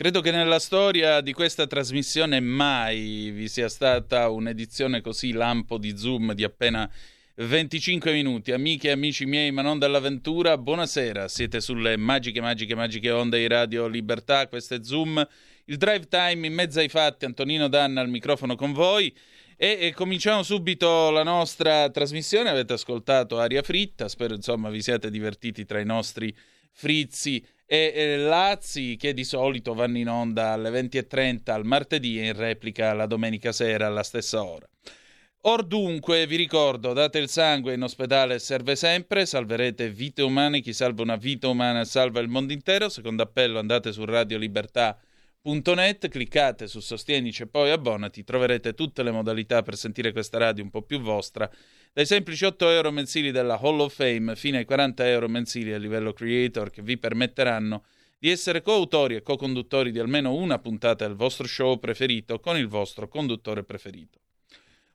Credo che nella storia di questa trasmissione mai vi sia stata un'edizione così lampo di Zoom di appena 25 minuti. Amiche e amici miei, ma non dall'avventura, buonasera. Siete sulle magiche, magiche, magiche onde di Radio Libertà. Questo è Zoom il drive time in mezzo ai fatti, Antonino Danna al microfono con voi. E, e, cominciamo subito la nostra trasmissione. Avete ascoltato Aria Fritta, spero insomma vi siate divertiti tra i nostri frizzi e, e lazzi che di solito vanno in onda alle 20.30 al martedì e in replica la domenica sera alla stessa ora. Or dunque vi ricordo, date il sangue in ospedale serve sempre, salverete vite umane, chi salva una vita umana salva il mondo intero. Secondo appello andate su Radio Libertà Net, cliccate su Sostienici e poi abbonati, troverete tutte le modalità per sentire questa radio un po' più vostra, dai semplici 8 euro mensili della Hall of Fame fino ai 40 euro mensili a livello creator che vi permetteranno di essere coautori e co-conduttori di almeno una puntata del vostro show preferito con il vostro conduttore preferito.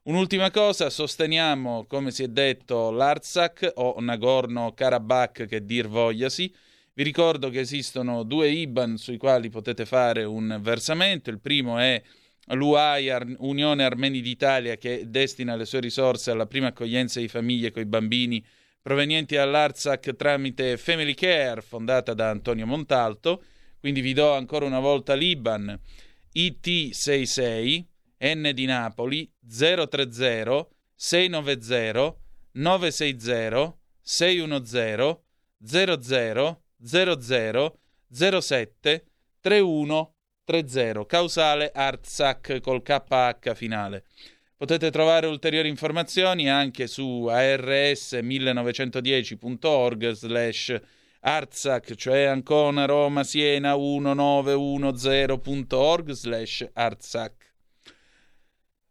Un'ultima cosa, sosteniamo, come si è detto, l'Artsakh o Nagorno-Karabakh che dir vogliasi, vi ricordo che esistono due IBAN sui quali potete fare un versamento. Il primo è l'UAI, Unione Armeni d'Italia, che destina le sue risorse alla prima accoglienza di famiglie con i bambini provenienti dall'Artsakh tramite Family Care, fondata da Antonio Montalto. Quindi vi do ancora una volta l'IBAN IT66 N di Napoli 030 690 960 610 00 00 07 31 30 causale Artsac col KH finale. Potete trovare ulteriori informazioni anche su ars1910.org slash Artsac, cioè Ancona, Roma, Siena 1910.org slash Artsac.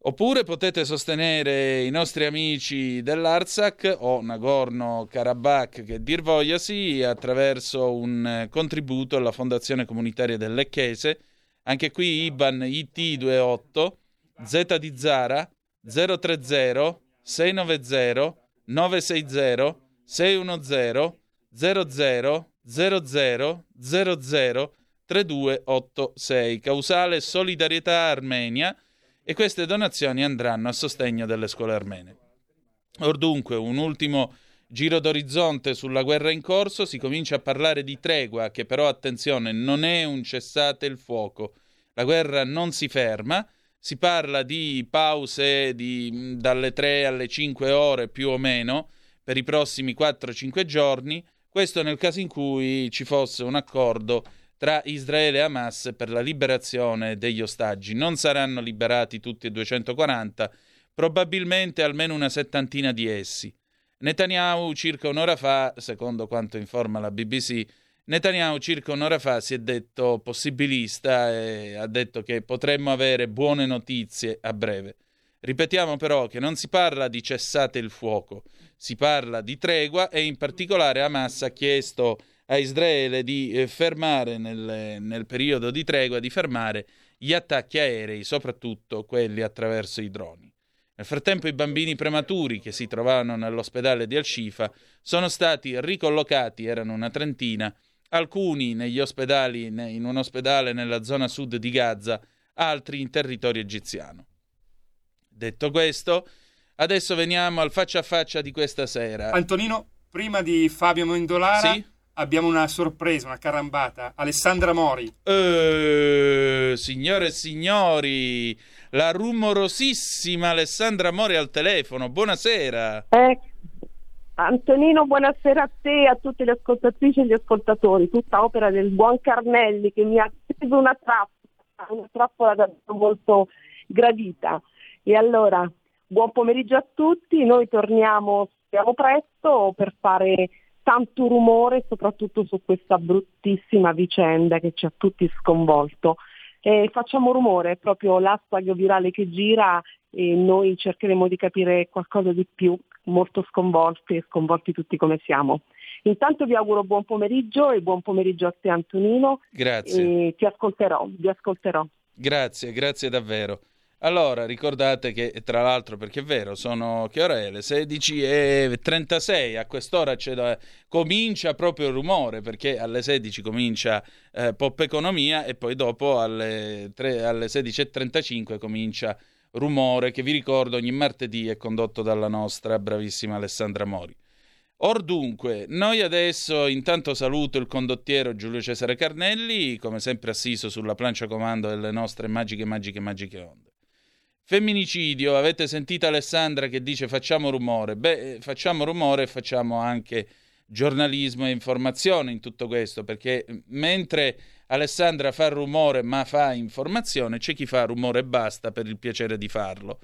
Oppure potete sostenere i nostri amici dell'Artsakh o Nagorno-Karabakh che dir vogliasi attraverso un contributo alla Fondazione Comunitaria del Lecchese. Anche qui IBAN IT28 Z di Zara 030 690 960 610 00 00 00 3286 causale Solidarietà Armenia e queste donazioni andranno a sostegno delle scuole armene. Or dunque, un ultimo giro d'orizzonte sulla guerra in corso, si comincia a parlare di tregua, che però, attenzione, non è un cessate il fuoco. La guerra non si ferma, si parla di pause di, dalle 3 alle 5 ore più o meno per i prossimi 4-5 giorni, questo nel caso in cui ci fosse un accordo tra Israele e Hamas per la liberazione degli ostaggi. Non saranno liberati tutti e 240, probabilmente almeno una settantina di essi. Netanyahu circa un'ora fa, secondo quanto informa la BBC, Netanyahu circa un'ora fa si è detto possibilista e ha detto che potremmo avere buone notizie a breve. Ripetiamo però che non si parla di cessate il fuoco, si parla di tregua e in particolare Hamas ha chiesto a Israele di eh, fermare nel, nel periodo di tregua, di fermare gli attacchi aerei, soprattutto quelli attraverso i droni. Nel frattempo i bambini prematuri che si trovavano nell'ospedale di Al-Shifa sono stati ricollocati, erano una trentina, alcuni negli ospedali, in un ospedale nella zona sud di Gaza, altri in territorio egiziano. Detto questo, adesso veniamo al faccia a faccia di questa sera. Antonino, prima di Fabio Mendolara, sì? Abbiamo una sorpresa, una carambata. Alessandra Mori. Eh, signore e signori, la rumorosissima Alessandra Mori al telefono. Buonasera. Eh, Antonino, buonasera a te e a tutte le ascoltatrici e gli ascoltatori. Tutta opera del buon Carnelli che mi ha preso una trappola, una trappola davvero molto gradita. E allora, buon pomeriggio a tutti. Noi torniamo, speriamo presto per fare tanto rumore soprattutto su questa bruttissima vicenda che ci ha tutti sconvolto. Eh, facciamo rumore, è proprio l'hashtag virale che gira e noi cercheremo di capire qualcosa di più, molto sconvolti e sconvolti tutti come siamo. Intanto vi auguro buon pomeriggio e buon pomeriggio a te Antonino. Grazie. Ti ascolterò, vi ascolterò. Grazie, grazie davvero. Allora, ricordate che tra l'altro, perché è vero, sono che ora è? Le 16.36, a quest'ora da, comincia proprio il rumore, perché alle 16 comincia eh, Pop Economia e poi dopo alle, alle 16.35 comincia Rumore, che vi ricordo ogni martedì è condotto dalla nostra bravissima Alessandra Mori. Or dunque, noi adesso intanto saluto il condottiero Giulio Cesare Carnelli, come sempre assiso sulla plancia comando delle nostre magiche, magiche, magiche onde. Femminicidio, avete sentito Alessandra che dice facciamo rumore? Beh, facciamo rumore e facciamo anche giornalismo e informazione in tutto questo, perché mentre Alessandra fa rumore ma fa informazione, c'è chi fa rumore e basta per il piacere di farlo.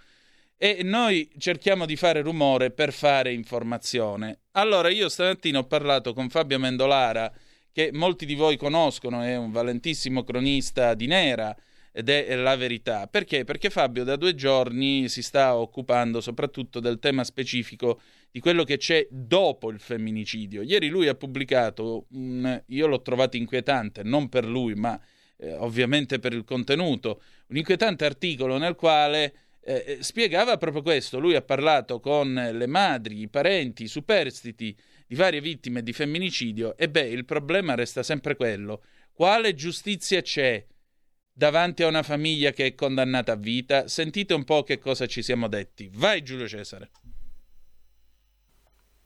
E noi cerchiamo di fare rumore per fare informazione. Allora, io stamattina ho parlato con Fabio Mendolara, che molti di voi conoscono, è un valentissimo cronista di Nera, ed è la verità. Perché? Perché Fabio da due giorni si sta occupando soprattutto del tema specifico di quello che c'è dopo il femminicidio. Ieri lui ha pubblicato, un, io l'ho trovato inquietante, non per lui, ma eh, ovviamente per il contenuto, un inquietante articolo nel quale eh, eh spiegava proprio questo. Lui ha parlato con le madri, i parenti, i superstiti di varie vittime di femminicidio e beh, il problema resta sempre quello. Quale giustizia c'è? Davanti a una famiglia che è condannata a vita. Sentite un po' che cosa ci siamo detti. Vai Giulio Cesare.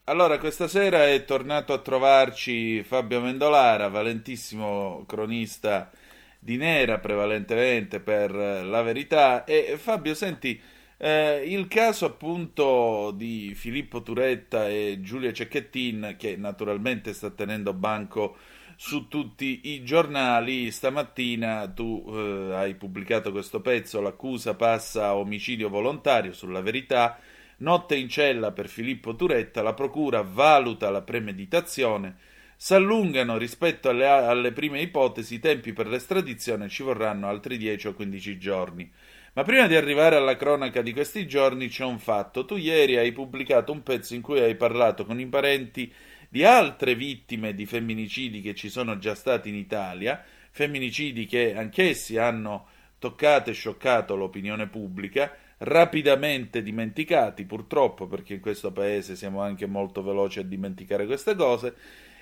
Allora, questa sera è tornato a trovarci Fabio Mendolara, valentissimo cronista di Nera, prevalentemente per la verità. E Fabio, senti, eh, il caso appunto di Filippo Turetta e Giulia Cecchettin, che naturalmente sta tenendo banco su tutti i giornali. Stamattina tu eh, hai pubblicato questo pezzo, l'accusa passa a omicidio volontario sulla verità. Notte in cella per Filippo Turetta, la procura valuta la premeditazione. S'allungano rispetto alle, alle prime ipotesi i tempi per l'estradizione, ci vorranno altri 10 o 15 giorni. Ma prima di arrivare alla cronaca di questi giorni c'è un fatto. Tu ieri hai pubblicato un pezzo in cui hai parlato con i parenti di altre vittime di femminicidi che ci sono già stati in Italia, femminicidi che anch'essi hanno toccato e scioccato l'opinione pubblica, rapidamente dimenticati purtroppo perché in questo paese siamo anche molto veloci a dimenticare queste cose,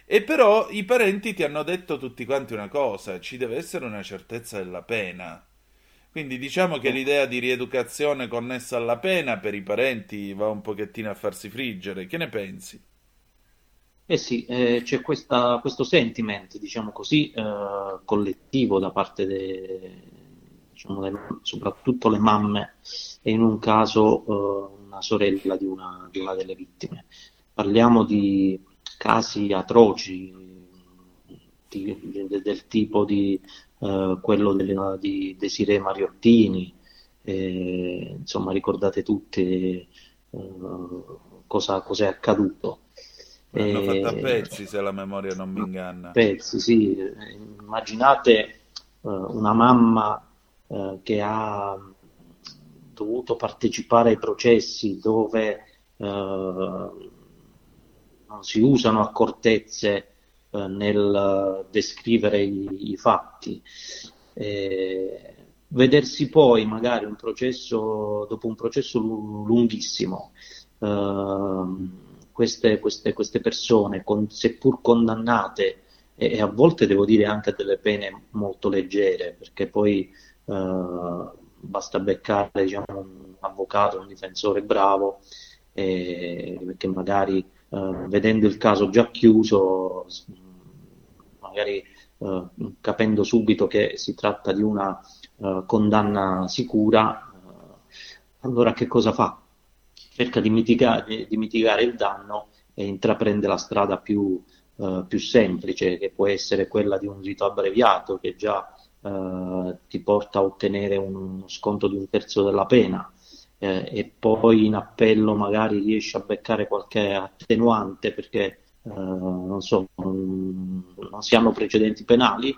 e però i parenti ti hanno detto tutti quanti una cosa, ci deve essere una certezza della pena. Quindi diciamo che l'idea di rieducazione connessa alla pena per i parenti va un pochettino a farsi friggere. Che ne pensi? Eh sì, eh, c'è questa, questo sentiment, diciamo così, eh, collettivo da parte de, diciamo, de, soprattutto le mamme e in un caso eh, una sorella di una, di una, delle vittime. Parliamo di casi atroci di, di, del tipo di eh, quello delle, di Desiree Mariottini, eh, insomma ricordate tutte cosa, cosa è accaduto. L'hanno fatta a pezzi se la memoria non mi inganna. Pezzi, sì. Immaginate uh, una mamma uh, che ha dovuto partecipare ai processi dove uh, non si usano accortezze nel descrivere i, i fatti. E vedersi poi magari un processo, dopo un processo lunghissimo, queste, queste, queste persone, con, seppur condannate, e, e, a volte devo dire anche delle pene molto leggere, perché poi eh, basta beccare diciamo, un avvocato, un difensore bravo, e, perché magari eh, vedendo il caso già chiuso, magari eh, capendo subito che si tratta di una eh, condanna sicura, eh, allora che cosa fa? Cerca di mitigare, di mitigare il danno e intraprende la strada più, uh, più, semplice, che può essere quella di un rito abbreviato che già uh, ti porta a ottenere uno sconto di un terzo della pena. Eh, e poi in appello magari riesci a beccare qualche attenuante perché uh, non so, non, non, si hanno precedenti penali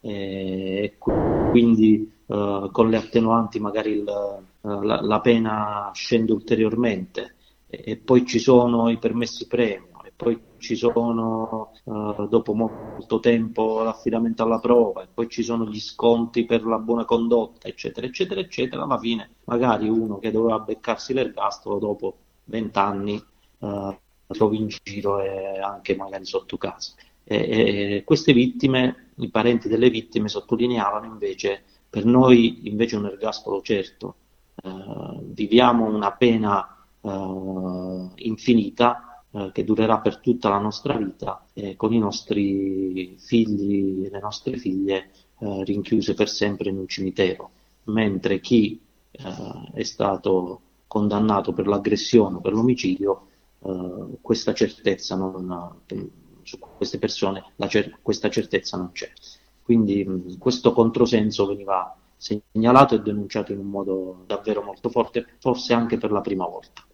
eh, e quindi con le attenuanti magari il, la, la, pena scende ulteriormente e, e, poi ci sono i permessi premio e poi ci sono uh, dopo molto tempo l'affidamento alla prova e poi ci sono gli sconti per la buona condotta eccetera eccetera eccetera. Alla fine magari uno che doveva beccarsi l'ergastolo dopo vent'anni uh, trovi in giro e anche magari sotto casa. E, e queste vittime i parenti delle vittime sottolineavano invece per noi invece un ergastolo certo viviamo una pena infinita eh, che durerà per tutta la nostra vita eh, con i nostri figli e le nostre figlie eh, rinchiuse per sempre in un cimitero, mentre chi eh, è stato condannato per l'aggressione o per l'omicidio, eh, questa certezza non, su queste persone cer- questa certezza non c'è. Quindi questo controsenso veniva segnalato e denunciato in un modo davvero molto forte, forse anche per la prima volta.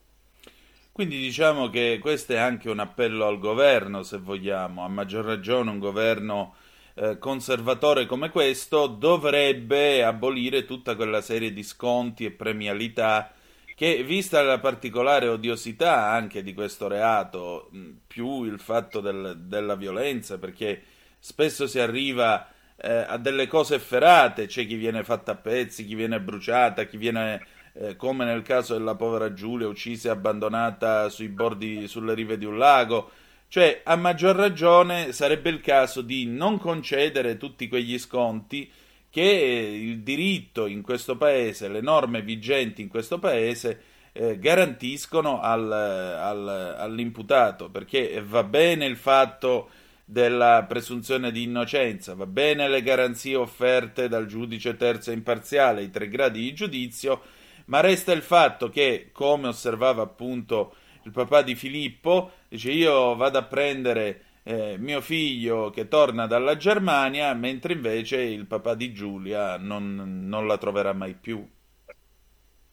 Quindi diciamo che questo è anche un appello al governo, se vogliamo, a maggior ragione un governo eh, conservatore come questo dovrebbe abolire tutta quella serie di sconti e premialità che, vista la particolare odiosità anche di questo reato, più il fatto del, della violenza, perché spesso si arriva eh, a delle cose efferate, c'è chi viene fatta a pezzi, chi viene bruciata, chi viene eh, come nel caso della povera Giulia uccisa e abbandonata sui bordi, sulle rive di un lago. Cioè, a maggior ragione sarebbe il caso di non concedere tutti quegli sconti che il diritto in questo paese, le norme vigenti in questo paese eh, garantiscono al, al, all'imputato, perché va bene il fatto della presunzione di innocenza, va bene le garanzie offerte dal giudice terzo e imparziale, i tre gradi di giudizio, ma resta il fatto che, come osservava appunto il papà di Filippo, dice io vado a prendere eh, mio figlio che torna dalla Germania, mentre invece il papà di Giulia non, non la troverà mai più.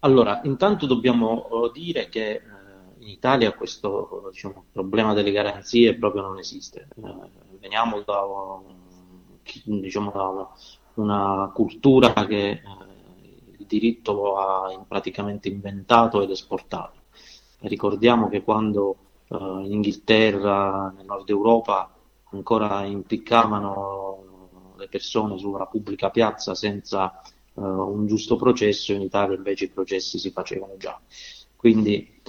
Allora, intanto dobbiamo eh, dire che in Italia questo diciamo, problema delle garanzie proprio non esiste. Eh, veniamo da, diciamo, da una cultura che eh, diritto lo ha praticamente inventato ed esportato. ricordiamo che quando eh, in Inghilterra, nel nord Europa, ancora impiccavano le persone sulla pubblica piazza senza un giusto processo, in Italia invece i processi si facevano già. Quindi,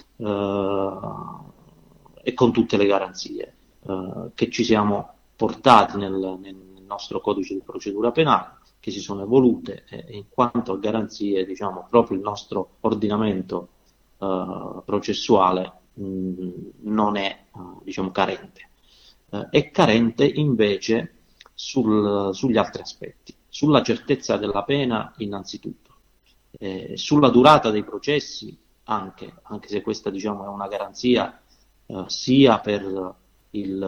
e con tutte le garanzie eh, che ci siamo portati nel, nel nostro codice di procedura penale che si sono evolute e in quanto a garanzie, diciamo, proprio il nostro ordinamento uh, processuale mh, non è, uh, diciamo, carente. Uh, è carente invece sul, sugli altri aspetti, sulla certezza della pena innanzitutto, eh, sulla durata dei processi anche, anche se questa diciamo, è una garanzia sia per il,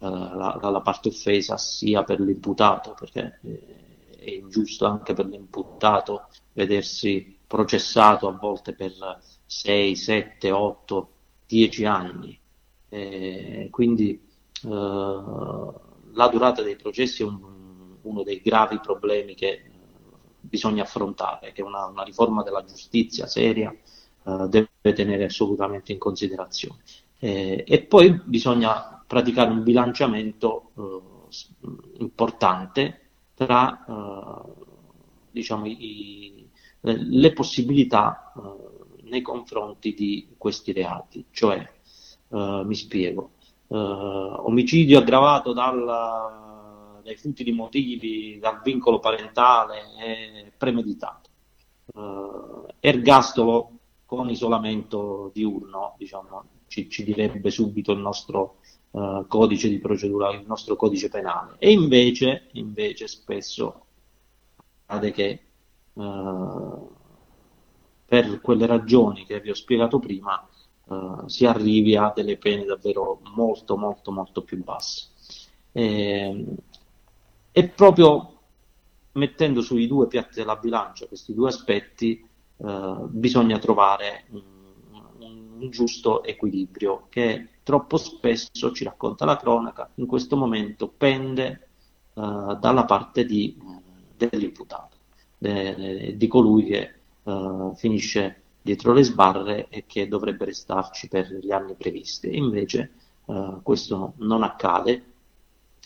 la, la, parte offesa sia per l'imputato, perché eh, è ingiusto anche per l'imputato vedersi processato a volte per 6, 7, 8, 10 anni. Eh, quindi eh, la durata dei processi è un, uno dei gravi problemi che bisogna affrontare, che una, una riforma della giustizia seria eh, deve tenere assolutamente in considerazione. Eh, e poi bisogna praticare un bilanciamento eh, importante tra uh, diciamo, i, le possibilità uh, nei confronti di questi reati. Cioè, uh, mi spiego, omicidio aggravato dal, dai futili motivi, dal vincolo parentale e premeditato. ergastolo con isolamento diurno, diciamo, ci, ci direbbe subito il nostro uh, codice di procedura, il nostro codice penale. E invece, invece spesso accade che uh, per quelle ragioni che vi ho spiegato prima uh, si arrivi a delle pene davvero molto molto molto più basse. E, e proprio mettendo sui due piatti della bilancia questi due aspetti bisogna trovare un, un giusto equilibrio che troppo spesso, ci racconta la cronaca, in questo momento pende uh, dalla parte di, dell'imputato, de, di colui che uh, finisce dietro le sbarre e che dovrebbe restarci per gli anni previsti. invece uh, questo non accade.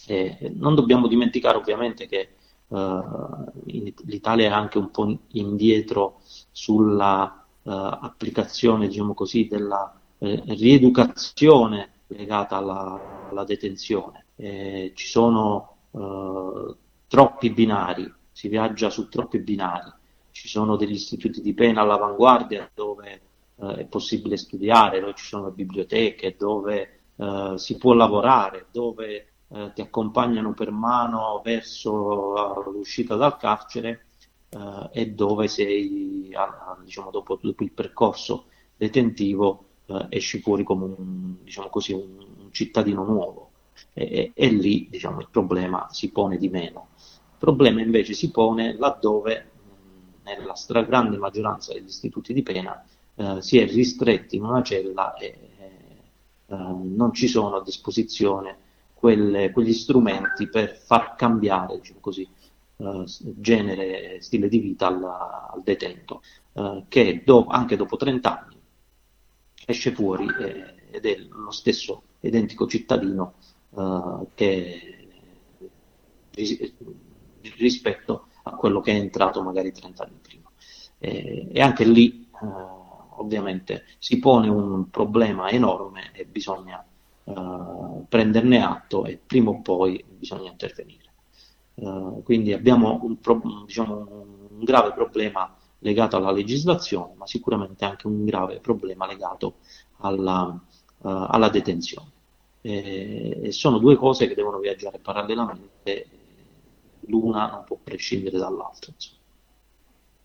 E non dobbiamo dimenticare ovviamente che uh, l'Italia è anche un po' indietro sulla applicazione, diciamo così, della eh, rieducazione legata alla, alla detenzione. Eh, ci sono eh, troppi binari, si viaggia su troppi binari, ci sono degli istituti di pena all'avanguardia dove eh, è possibile studiare, dove ci sono biblioteche, dove eh, si può lavorare, dove eh, ti accompagnano per mano verso l'uscita dal carcere e dove sei, diciamo, dopo, dopo il percorso detentivo eh, esci fuori come un, diciamo così, un, un cittadino nuovo e, e, lì diciamo, il problema si pone di meno. Il problema invece si pone laddove nella stragrande maggioranza degli istituti di pena eh, si è ristretti in una cella e eh, non ci sono a disposizione quelle, quegli strumenti per far cambiare diciamo così, eh, genere, stile di vita al, al detento, eh, che do, anche dopo 30 anni esce fuori eh, ed è lo stesso identico cittadino eh, che rispetto a quello che è entrato magari 30 anni prima. E, e anche lì ovviamente si pone un problema enorme e bisogna eh, prenderne atto e prima o poi bisogna intervenire. Uh, quindi abbiamo un, pro, diciamo, un, grave problema legato alla legislazione, ma sicuramente anche un grave problema legato alla, uh, alla detenzione. E sono due cose che devono viaggiare parallelamente, l'una non può prescindere dall'altra. Insomma.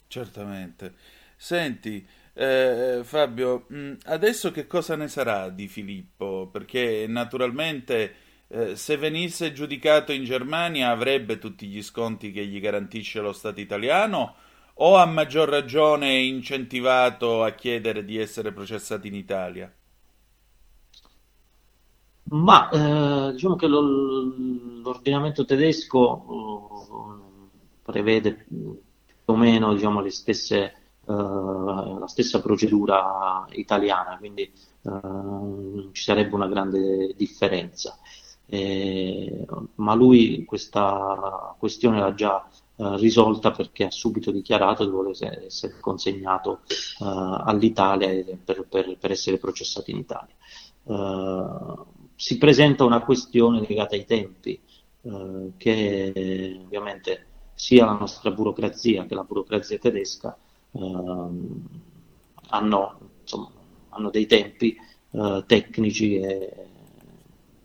Certamente. Senti, eh, Fabio, mh, adesso che cosa ne sarà di Filippo? Perché naturalmente eh, se venisse giudicato in Germania avrebbe tutti gli sconti che gli garantisce lo Stato italiano o a maggior ragione incentivato a chiedere di essere processato in Italia? Ma eh, diciamo che lo, l'ordinamento tedesco uh, prevede più o meno diciamo, le stesse, la stessa procedura italiana, quindi uh, ci sarebbe una grande differenza. Eh, ma lui questa questione l'ha già eh, risolta perché ha subito dichiarato di voler essere consegnato uh, all'Italia per, per, per, essere processato in Italia. Uh, si presenta una questione legata ai tempi che ovviamente sia la nostra burocrazia che la burocrazia tedesca hanno, insomma, hanno, dei tempi tecnici e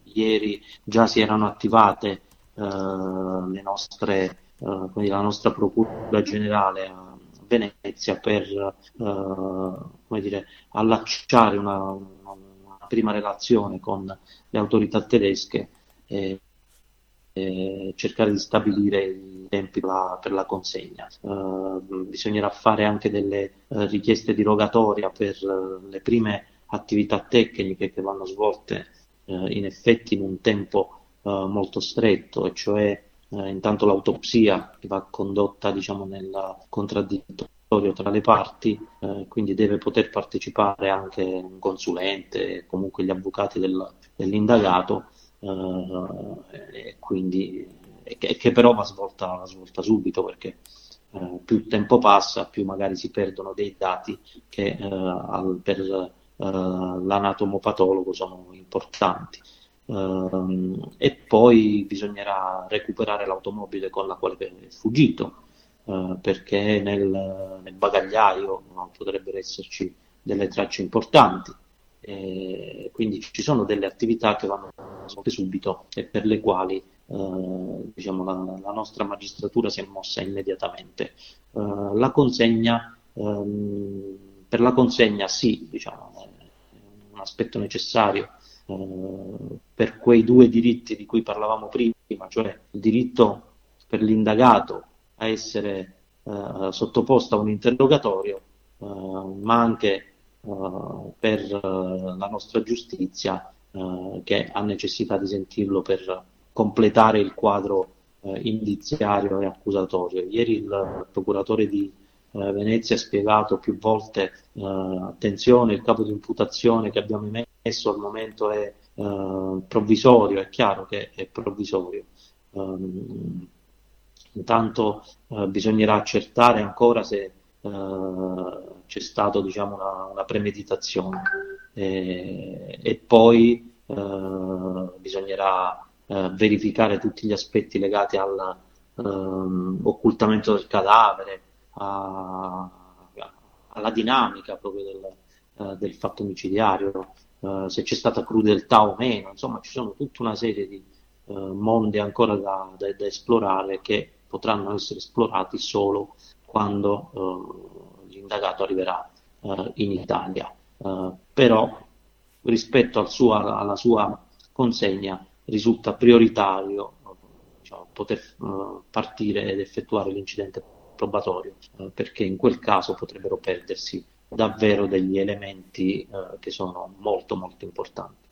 ieri già si erano attivate le nostre uh, la nostra procura generale a Venezia per uh, dire, allacciare una, una, prima relazione con le autorità tedesche e, e cercare di stabilire i tempi per la, per la consegna. Uh, bisognerà fare anche delle uh, richieste di rogatoria per uh, le prime attività tecniche che vanno svolte in effetti in un tempo molto stretto, e cioè intanto l'autopsia che va condotta diciamo, nel contraddittorio tra le parti, quindi deve poter partecipare anche un consulente, comunque gli avvocati del, dell'indagato, e quindi, che, che, però va svolta, va svolta subito perché eh, più tempo passa, più magari si perdono dei dati che eh, al, per eh, l'anatomopatologo sono importanti. Uh, e poi bisognerà recuperare l'automobile con la quale è fuggito, uh, perché nel, nel, bagagliaio potrebbero esserci delle tracce importanti. E quindi ci sono delle attività che vanno svolte subito e per le quali uh, diciamo, la, la, nostra magistratura si è mossa immediatamente. la consegna, um, per la consegna sì, diciamo, è un aspetto necessario eh, per quei due diritti di cui parlavamo prima, cioè il diritto per l'indagato a essere eh, sottoposto a un interrogatorio, eh, ma anche eh, per la nostra giustizia che ha necessità di sentirlo per completare il quadro indiziario e accusatorio. Ieri il procuratore di eh, Venezia ha spiegato più volte, eh, attenzione, il capo di imputazione che abbiamo emesso al momento è eh, provvisorio, è chiaro che è provvisorio. Um, intanto uh, bisognerà accertare ancora se uh, c'è stata diciamo, una, una, premeditazione. E, e poi uh, bisognerà verificare tutti gli aspetti legati all'occultamento ehm, del cadavere, a, alla dinamica proprio del, del fatto omicidiario, se c'è stata crudeltà o meno, insomma ci sono tutta una serie di eh, mondi ancora da, da, da, esplorare che potranno essere esplorati solo quando eh, l'indagato arriverà eh, in Italia. però rispetto al suo, alla sua consegna risulta prioritario diciamo, poter partire ed effettuare l'incidente probatorio, perché in quel caso potrebbero perdersi davvero degli elementi eh, che sono molto molto importanti.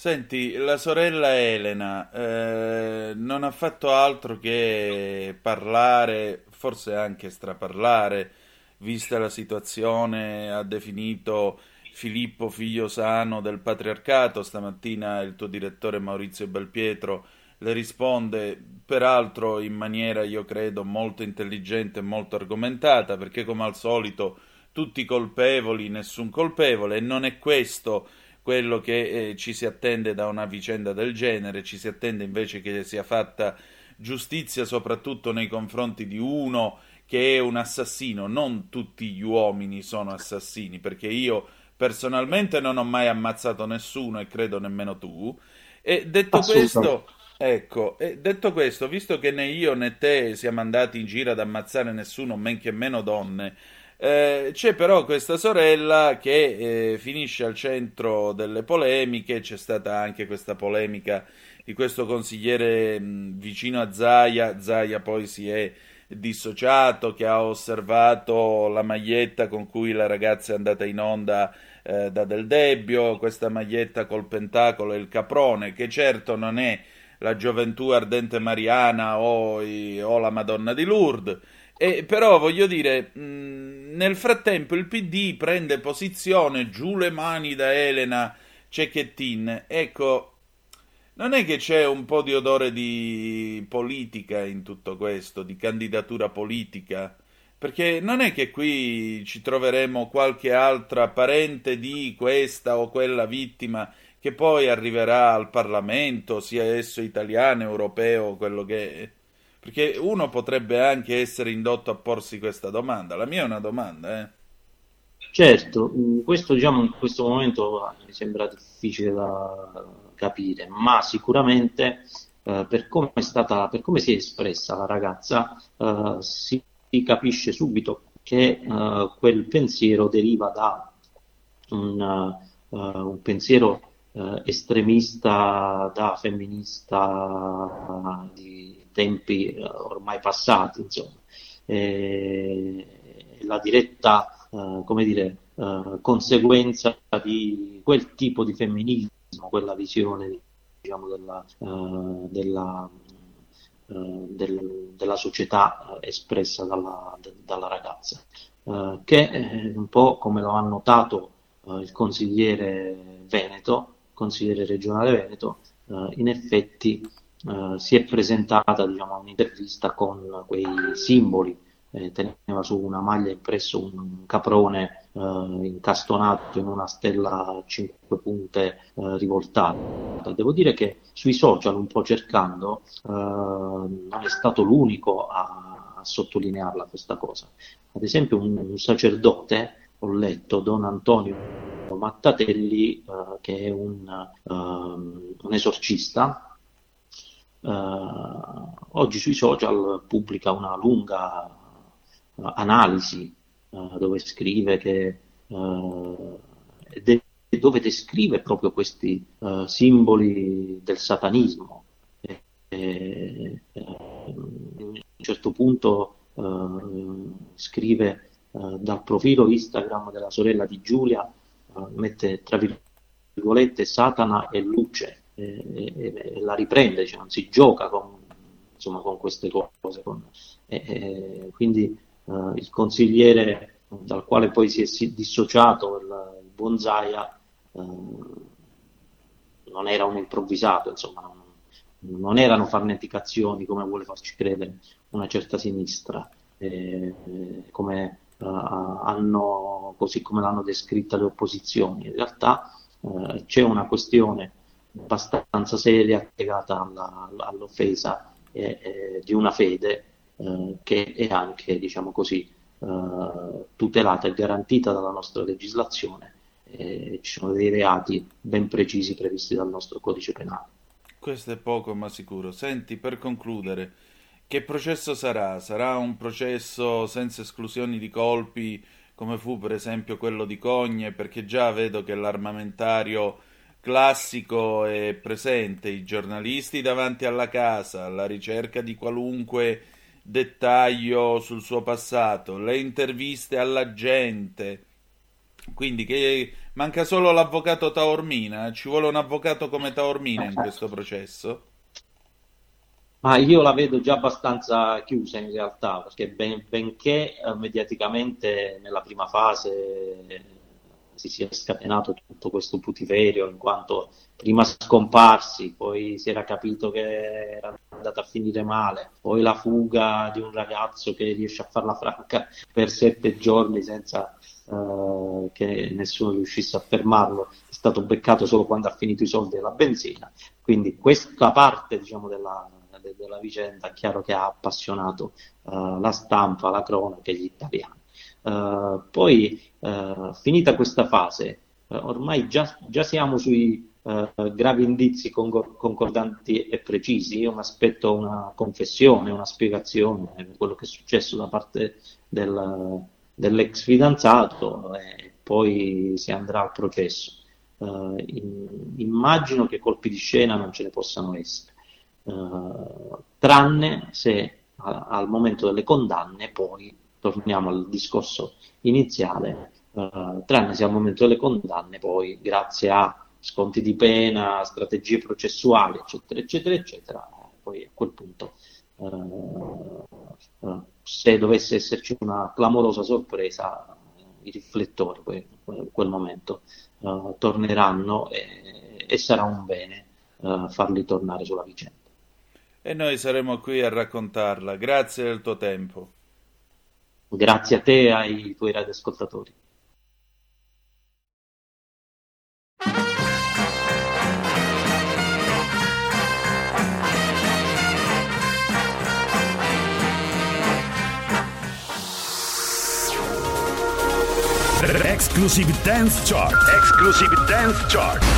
Senti, la sorella Elena eh, non ha fatto altro che parlare, forse anche straparlare, vista la situazione, ha definito Filippo figlio sano del patriarcato, stamattina il tuo direttore Maurizio Belpietro le risponde, peraltro in maniera, io credo, molto intelligente e molto argomentata, perché come al solito tutti colpevoli, nessun colpevole, e non è questo quello che eh, ci si attende da una vicenda del genere, ci si attende invece che sia fatta giustizia soprattutto nei confronti di uno che è un assassino, non tutti gli uomini sono assassini, perché io personalmente non ho mai ammazzato nessuno e credo nemmeno tu. E detto questo, ecco, e detto questo, visto che né io né te siamo andati in giro ad ammazzare nessuno, men che meno donne, eh, c'è però questa sorella che eh, finisce al centro delle polemiche, c'è stata anche questa polemica di questo consigliere mh, vicino a Zaia, Zaia poi si è dissociato, che ha osservato la maglietta con cui la ragazza è andata in onda eh, da Del Debbio, questa maglietta col pentacolo e il caprone, che certo non è la gioventù ardente mariana o, o la Madonna di Lourdes, e, però voglio dire, mh, nel frattempo il PD prende posizione, giù le mani da Elena Cecchettin. Ecco, non è che c'è un po' di odore di politica in tutto questo, di candidatura politica? Perché non è che qui ci troveremo qualche altra parente di questa o quella vittima che poi arriverà al Parlamento, sia esso italiano, europeo, quello che è. Perché uno potrebbe anche essere indotto a porsi questa domanda. La mia è una domanda, eh. Certo, questo diciamo in questo momento mi sembra difficile da capire, ma sicuramente eh, per, come stata, per, come si è espressa la ragazza eh, si, capisce subito che eh, quel pensiero deriva da un, uh, un pensiero uh, estremista, da femminista di tempi eh, ormai passati, insomma. E la diretta, uh, come dire, uh, conseguenza di quel tipo di femminismo, quella visione diciamo, della, uh, della, del, della, società espressa dalla, de, dalla ragazza, che un po' come lo ha notato il consigliere Veneto, consigliere regionale Veneto, in effetti eh, si è presentata diciamo, a un'intervista con quei simboli, eh, teneva su una maglia impresso un caprone eh, incastonato in una stella a cinque punte eh, rivoltata. Devo dire che sui social, un po' cercando, eh, non è stato l'unico a, a, sottolinearla questa cosa. Ad esempio un, un sacerdote, ho letto, Don Antonio Mattatelli, che è un, um, un esorcista, oggi sui social pubblica una lunga uh, analisi uh, dove scrive che dove descrive proprio questi simboli del satanismo. E, e, a un certo punto scrive dal profilo Instagram della sorella di Giulia, mette tra virgolette Satana e luce e, e, la riprende, cioè non si gioca con, insomma, con queste cose. Con, e, quindi il consigliere dal quale poi si è dissociato il, il buon Zaia non era un improvvisato, insomma, non, non erano farneticazioni come vuole farci credere una certa sinistra, eh, come, uh, hanno, così come l'hanno descritta le opposizioni. In realtà uh, c'è una questione abbastanza seria legata alla, all'offesa eh, eh, di una fede eh, che è anche, diciamo così, tutelata e garantita dalla nostra legislazione. ci sono dei reati ben precisi previsti dal nostro codice penale. Questo è poco ma sicuro. Senti, per concludere, che processo sarà? Sarà un processo senza esclusioni di colpi, come fu per esempio quello di Cogne, perché già vedo che l'armamentario classico è presente, i giornalisti davanti alla casa, alla ricerca di qualunque dettaglio sul suo passato, le interviste alla gente. Quindi che Manca solo l'avvocato Taormina. Ci vuole un avvocato come Taormina in questo processo? Ma io la vedo già abbastanza chiusa in realtà, perché ben, benché eh, mediaticamente nella prima fase si sia scatenato tutto questo putiferio, in quanto prima scomparsi, poi si era capito che era andata a finire male, poi la fuga di un ragazzo che riesce a farla franca per sette giorni senza uh, che nessuno riuscisse a fermarlo, è stato beccato solo quando ha finito i soldi della benzina. Quindi questa parte diciamo, della, de, della, vicenda è chiaro che ha appassionato uh, la stampa, la cronaca e gli italiani. Uh, poi, finita questa fase, ormai già, già, siamo sui gravi indizi concordanti e precisi. Io mi aspetto una confessione, una spiegazione di quello che è successo da parte del, dell'ex fidanzato e poi si andrà al processo. Uh, in, immagino che colpi di scena non ce ne possano essere, uh, tranne se a, al momento delle condanne poi torniamo al discorso iniziale, uh, tranne se al momento delle condanne poi grazie a sconti di pena, strategie processuali, eccetera, eccetera, eccetera, poi a quel punto se dovesse esserci una clamorosa sorpresa, i riflettori poi, in quel momento uh, torneranno e, e, sarà un bene uh, farli tornare sulla vicenda. E noi saremo qui a raccontarla. Grazie del tuo tempo. Grazie a te e ai tuoi radioascoltatori. Exclusive Dance Chart. Exclusive Dance Chart.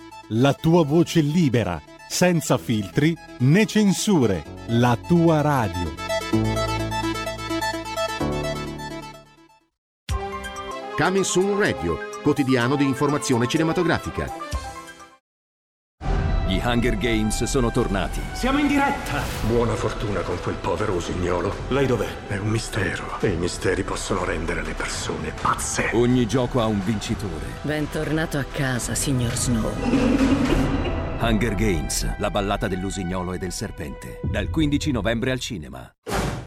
la tua voce libera, senza filtri né censure, la tua radio. Coming Radio, quotidiano di informazione cinematografica gli Hunger Games sono tornati. Siamo in diretta! Buona fortuna con quel povero usignolo. Lei dov'è? È un mistero e i misteri possono rendere le persone pazze. Ogni gioco ha un vincitore. Bentornato a casa, signor Snow. Hunger Games, la ballata dell'usignolo e del serpente. Dal 15 novembre al cinema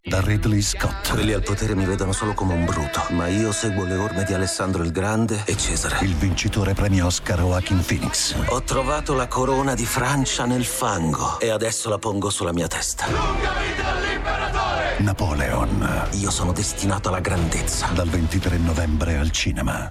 da Ridley Scott. Quelli al potere mi vedono solo come un bruto, ma io seguo le orme di Alessandro il Grande e Cesare. Il vincitore premio Oscar Joaquin Phoenix. Ho trovato la corona di Francia nel fango e adesso la pongo sulla mia testa. Lunga vita all'imperatore! Napoleon. Io sono destinato alla grandezza. Dal 23 novembre al cinema.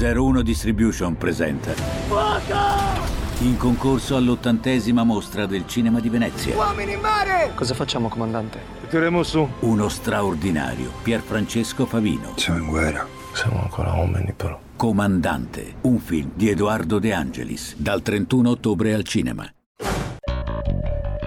01 Distribution presenta. Fuoco! In concorso all'ottantesima mostra del cinema di Venezia. Uomini in mare! Cosa facciamo, comandante? Tireremo su. Uno straordinario, Pierfrancesco Favino. Siamo in guerra. Siamo ancora uomini, però. Comandante, un film di Edoardo De Angelis, dal 31 ottobre al cinema.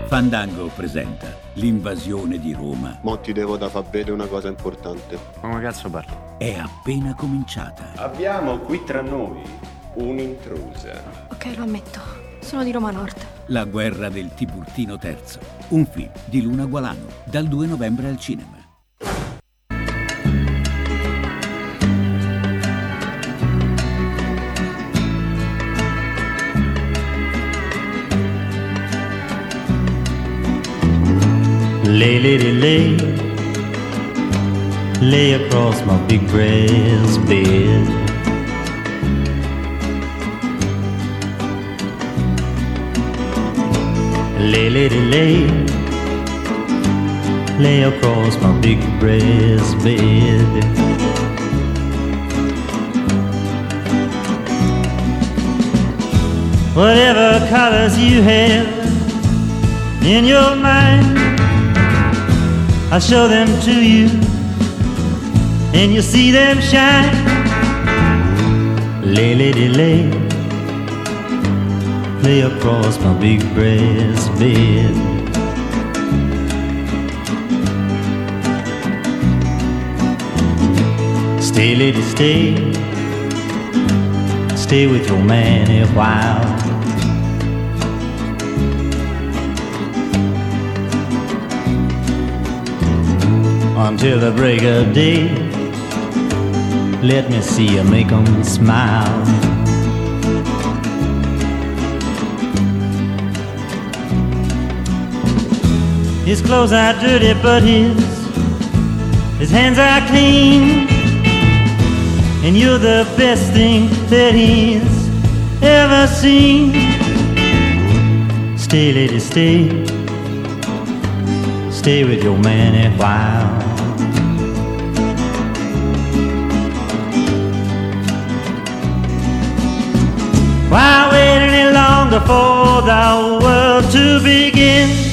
Fandango presenta l'invasione di Roma. Mo ti devo da far vedere una cosa importante. Ma come cazzo parli? È appena cominciata. Abbiamo qui tra noi un'intrusa. Ok, lo ammetto. Sono di Roma Nord. La guerra del Tiburtino III. Un film di Luna Gualano. Dal 2 novembre al cinema. Lay, lady, lay, lay across my big brass bed. Lay, lady, lay, lay across my big brass bed. Whatever colors you have in your mind. I'll show them to you, and you'll see them shine. Lay, lady, lay, lay across my big brass bed. Stay, lady, stay, stay with your man a while. until the break of day. Let me see you make 'em smile. His clothes are dirty, but his his hands are clean. And you're the best thing that he's ever seen. Stay, lady, stay stay with your man a while. Why wait any longer for the world to begin?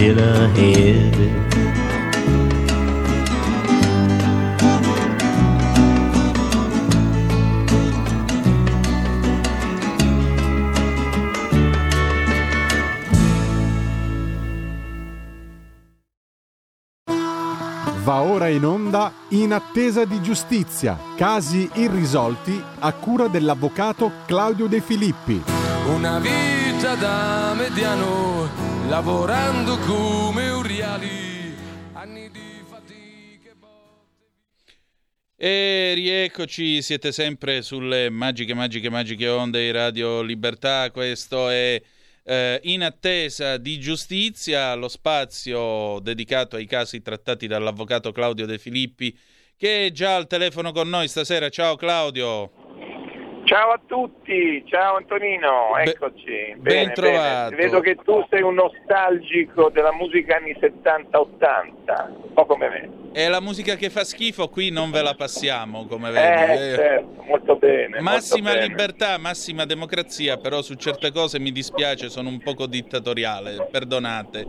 still ahead. Va ora in onda In attesa di giustizia, casi irrisolti a cura dell'avvocato Claudio De Filippi. Una vita da mediano, lavorando come uriali, anni di fatica. E rieccoci, siete sempre sulle magiche, magiche, magiche onde di Radio Libertà. Questo è eh, In attesa di giustizia, lo spazio dedicato ai casi trattati dall'avvocato Claudio De Filippi, che è già al telefono con noi stasera. Ciao Claudio. Ciao a tutti, ciao Antonino, eccoci. ben Bene, trovato. bene. Vedo che tu sei un nostalgico della musica anni 70-80, un po' come me. E la musica che fa schifo qui non ve la passiamo, come vedi. Eh, certo, molto bene. Massima molto bene. libertà, massima democrazia, però su certe cose mi dispiace, sono un poco dittatoriale, perdonate.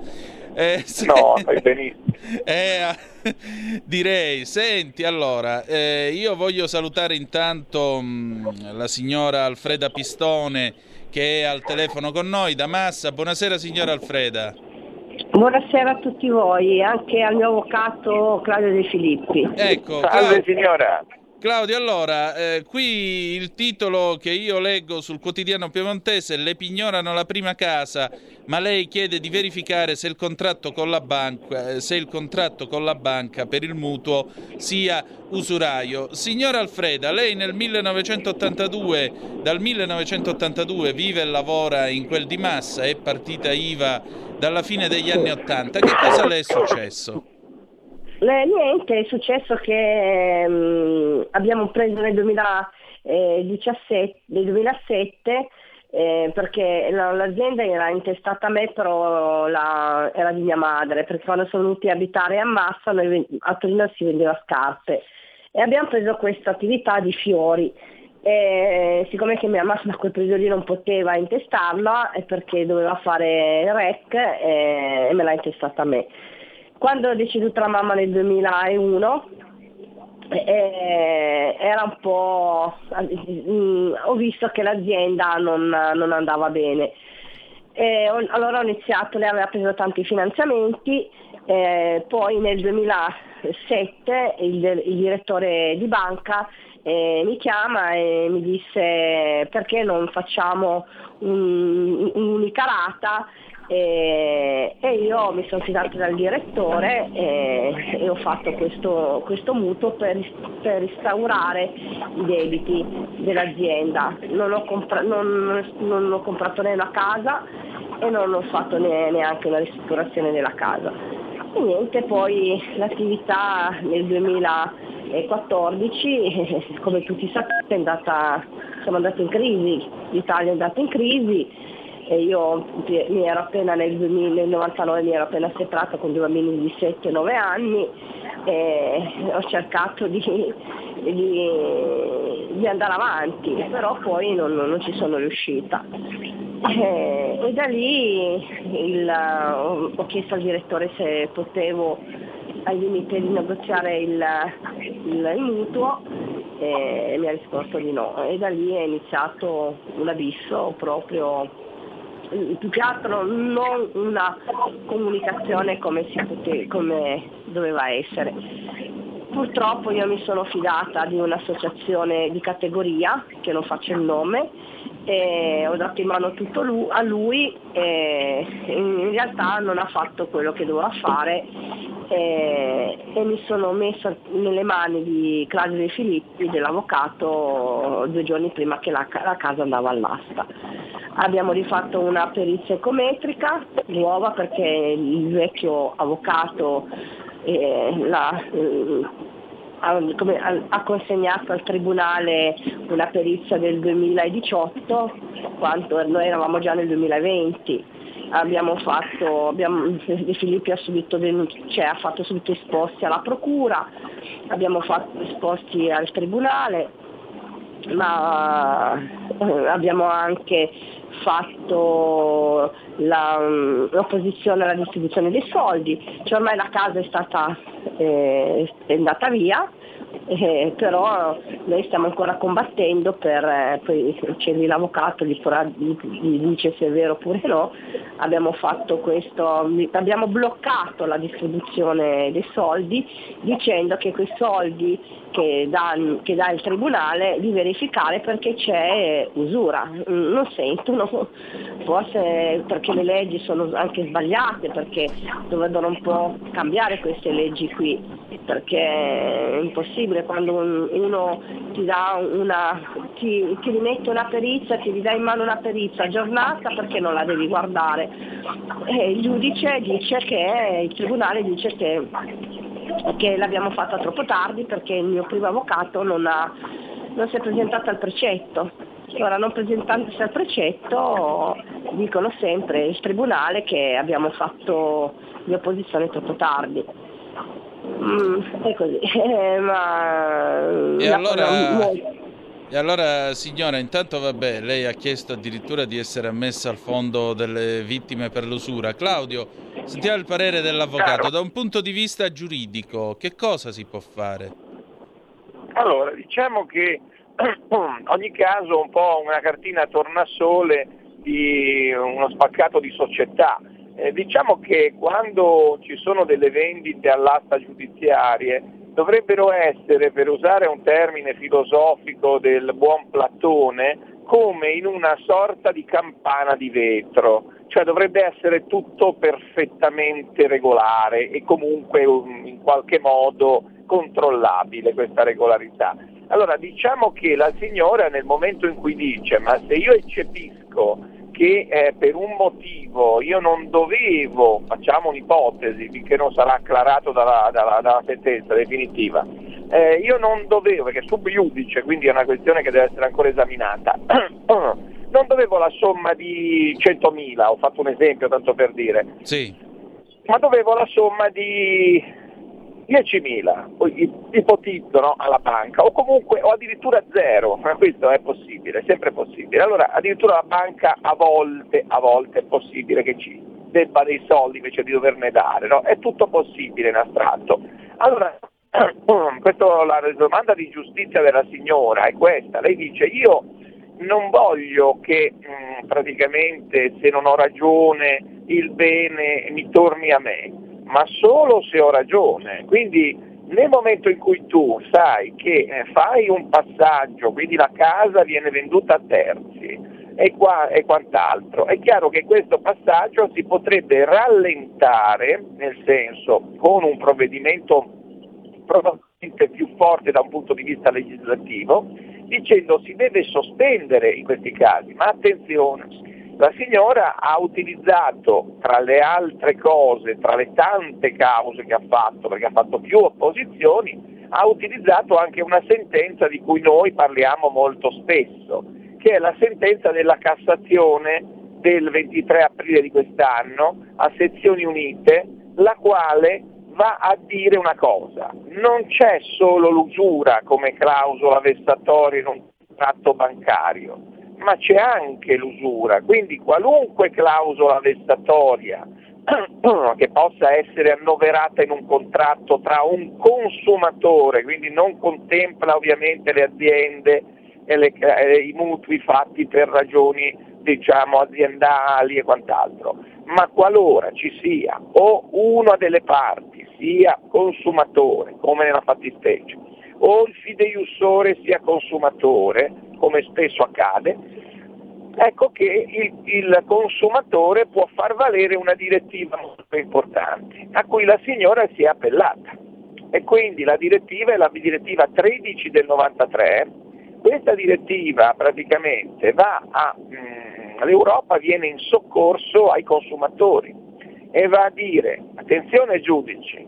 Eh, se- No, fai benissimo. Eh, direi, senti, allora, eh, io voglio salutare intanto mh, la signora Alfreda Pistone che è al telefono con noi da Massa. Buonasera signora Alfreda. Buonasera a tutti voi, anche al mio avvocato Claudio De Filippi. Ecco, Salve signora. Claudio, allora, eh, qui il titolo che io leggo sul quotidiano piemontese, le pignorano la prima casa, ma lei chiede di verificare se il contratto con la banca, eh, con la banca per il mutuo sia usuraio. Signora Alfreda, lei nel 1982, dal 1982 vive e lavora in quel di Massa, è partita IVA dalla fine degli anni 80. Che cosa le è successo? Eh, niente, è successo che mm, abbiamo preso nel 2017, nel 2007 eh, perché la- l'azienda era intestata a me, però la- era di mia madre, perché quando sono venuti a abitare a Massa, noi a Torino si vendeva scarpe e abbiamo preso questa attività di fiori. E siccome che mia mamma da quel periodo lì non poteva intestarla perché doveva fare il REC e, e me l'ha intestata a me. Quando ho deceduta la mamma nel 2001 eh, era un po'... mm, ho visto che l'azienda non, non andava bene. E ho- allora ho iniziato, lei aveva preso tanti finanziamenti, eh, poi nel 2007 il, il direttore di banca eh, mi chiama e mi disse perché non facciamo un- un'unica rata e, e io mi sono fidata dal direttore e, e ho fatto questo, questo mutuo per, per instaurare i debiti dell'azienda. Non ho, compra- non- non ho comprato né una casa e non ho fatto ne- neanche una ristrutturazione della casa. E niente, poi l'attività nel 2014, come tutti sapete, è andata, siamo andati in crisi, l'Italia è andata in crisi e io mi ero appena nel, 2000 nel 99 mi ero appena separata con due bambini di 7-9 anni e ho cercato di, di- di andare avanti, però poi non, non ci sono riuscita. Eh, e da lì il- ho ho chiesto al direttore se potevo al limite di negoziare il, il- il mutuo e mi ha risposto di no e da lì è iniziato un abisso proprio più che altro non una comunicazione come, pote- come doveva essere. Purtroppo io mi sono fidata di un'associazione di categoria, che non faccio il nome, e ho dato in mano tutto lu- a lui e in realtà non ha fatto quello che doveva fare e, e mi sono messa nelle mani di Claudio De Filippi, dell'avvocato, due giorni prima che la, la casa andava all'asta. Abbiamo rifatto una perizia ecometrica nuova perché il vecchio avvocato eh, eh, ha, come- ha- consegnato al Tribunale una perizia del 2018, quanto noi eravamo già nel 2020. Abbiamo fatto, abbiamo, De Filippi ha, subito cioè, ha fatto subito esposti alla Procura, abbiamo fatto esposti al Tribunale, ma eh, abbiamo anche fatto la, mm, l'opposizione alla distribuzione dei soldi, cioè ormai la casa è stata eh, è andata via, eh, però noi stiamo ancora combattendo per, eh, poi c'è l'avvocato, gli, porrà- gli- gli dice se è vero oppure no, abbiamo fatto questo, abbiamo bloccato la distribuzione dei soldi dicendo che quei soldi che dà, che dà il Tribunale di verificare perché c'è usura. Non sentono, forse perché le leggi sono anche sbagliate, perché dovrebbero un po' cambiare queste leggi qui, perché è impossibile quando un- uno ti una, ti, ti rimette una perizia, ti ridà in mano una perizia aggiornata perché non la devi guardare. E il giudice dice che, il Tribunale dice che che l'abbiamo fatta troppo tardi perché il mio primo avvocato non, ha- non si è presentato al precetto. Ora non presentandosi al precetto dicono sempre il tribunale che abbiamo fatto di opposizione troppo tardi. Mm, è così, eh, ma E allora, e allora, signora, intanto vabbè, lei ha chiesto addirittura di essere ammessa al fondo delle vittime per l'usura. Claudio, sentiamo il parere dell'avvocato. Da un punto di vista giuridico, che cosa si può fare? Allora, diciamo che ogni caso è un po' una cartina tornasole di uno spaccato di società. Eh, diciamo che quando ci sono delle vendite all'asta giudiziarie dovrebbero essere, per usare un termine filosofico del buon Platone, come in una sorta di campana di vetro, cioè dovrebbe essere tutto perfettamente regolare e comunque um, in qualche modo controllabile questa regolarità. Allora diciamo che la signora nel momento in cui dice ma se io eccepisco che eh, per un motivo io non dovevo, facciamo un'ipotesi, finché non sarà acclarato dalla, dalla, dalla sentenza definitiva, eh, io non dovevo, perché sub iudice, quindi è una questione che deve essere ancora esaminata, non dovevo la somma di 100.000, ho fatto un esempio tanto per dire, sì. ma dovevo la somma di 10.000, ipotizzo no, alla banca, o comunque o addirittura zero, ma questo è possibile, è sempre possibile. Allora addirittura la banca a volte, a volte è possibile che ci debba dei soldi invece di doverne dare, no? è tutto possibile in astratto. Allora questo, la domanda di giustizia della signora è questa, lei dice io non voglio che mh, praticamente se non ho ragione il bene mi torni a me, ma solo se ho ragione. Quindi nel momento in cui tu sai che eh, fai un passaggio, quindi la casa viene venduta a terzi e, qua, e quant'altro, è chiaro che questo passaggio si potrebbe rallentare, nel senso con un provvedimento probabilmente più forte da un punto di vista legislativo, dicendo si deve sospendere in questi casi, ma attenzione, la signora ha utilizzato tra le altre cose, tra le tante cause che ha fatto, perché ha fatto più opposizioni, ha utilizzato anche una sentenza di cui noi parliamo molto spesso, che è la sentenza della Cassazione del 23 aprile di quest'anno a sezioni unite, la quale va a dire una cosa, non c'è solo l'usura come clausola vessatoria in un contratto bancario, ma c'è anche l'usura, quindi qualunque clausola vessatoria che possa essere annoverata in un contratto tra un consumatore, quindi non contempla ovviamente le aziende e, le, e i mutui fatti per ragioni diciamo, aziendali e quant'altro, ma qualora ci sia o una delle parti sia consumatore, come nella fattispecie, o il fideiussore sia consumatore, come spesso accade, ecco che il, il, consumatore può far valere una direttiva molto importante, a cui la signora si è appellata. E quindi la direttiva è la direttiva 13 del 93. Questa direttiva praticamente va a, mh, l'Europa viene in soccorso ai consumatori e va a dire, attenzione giudici,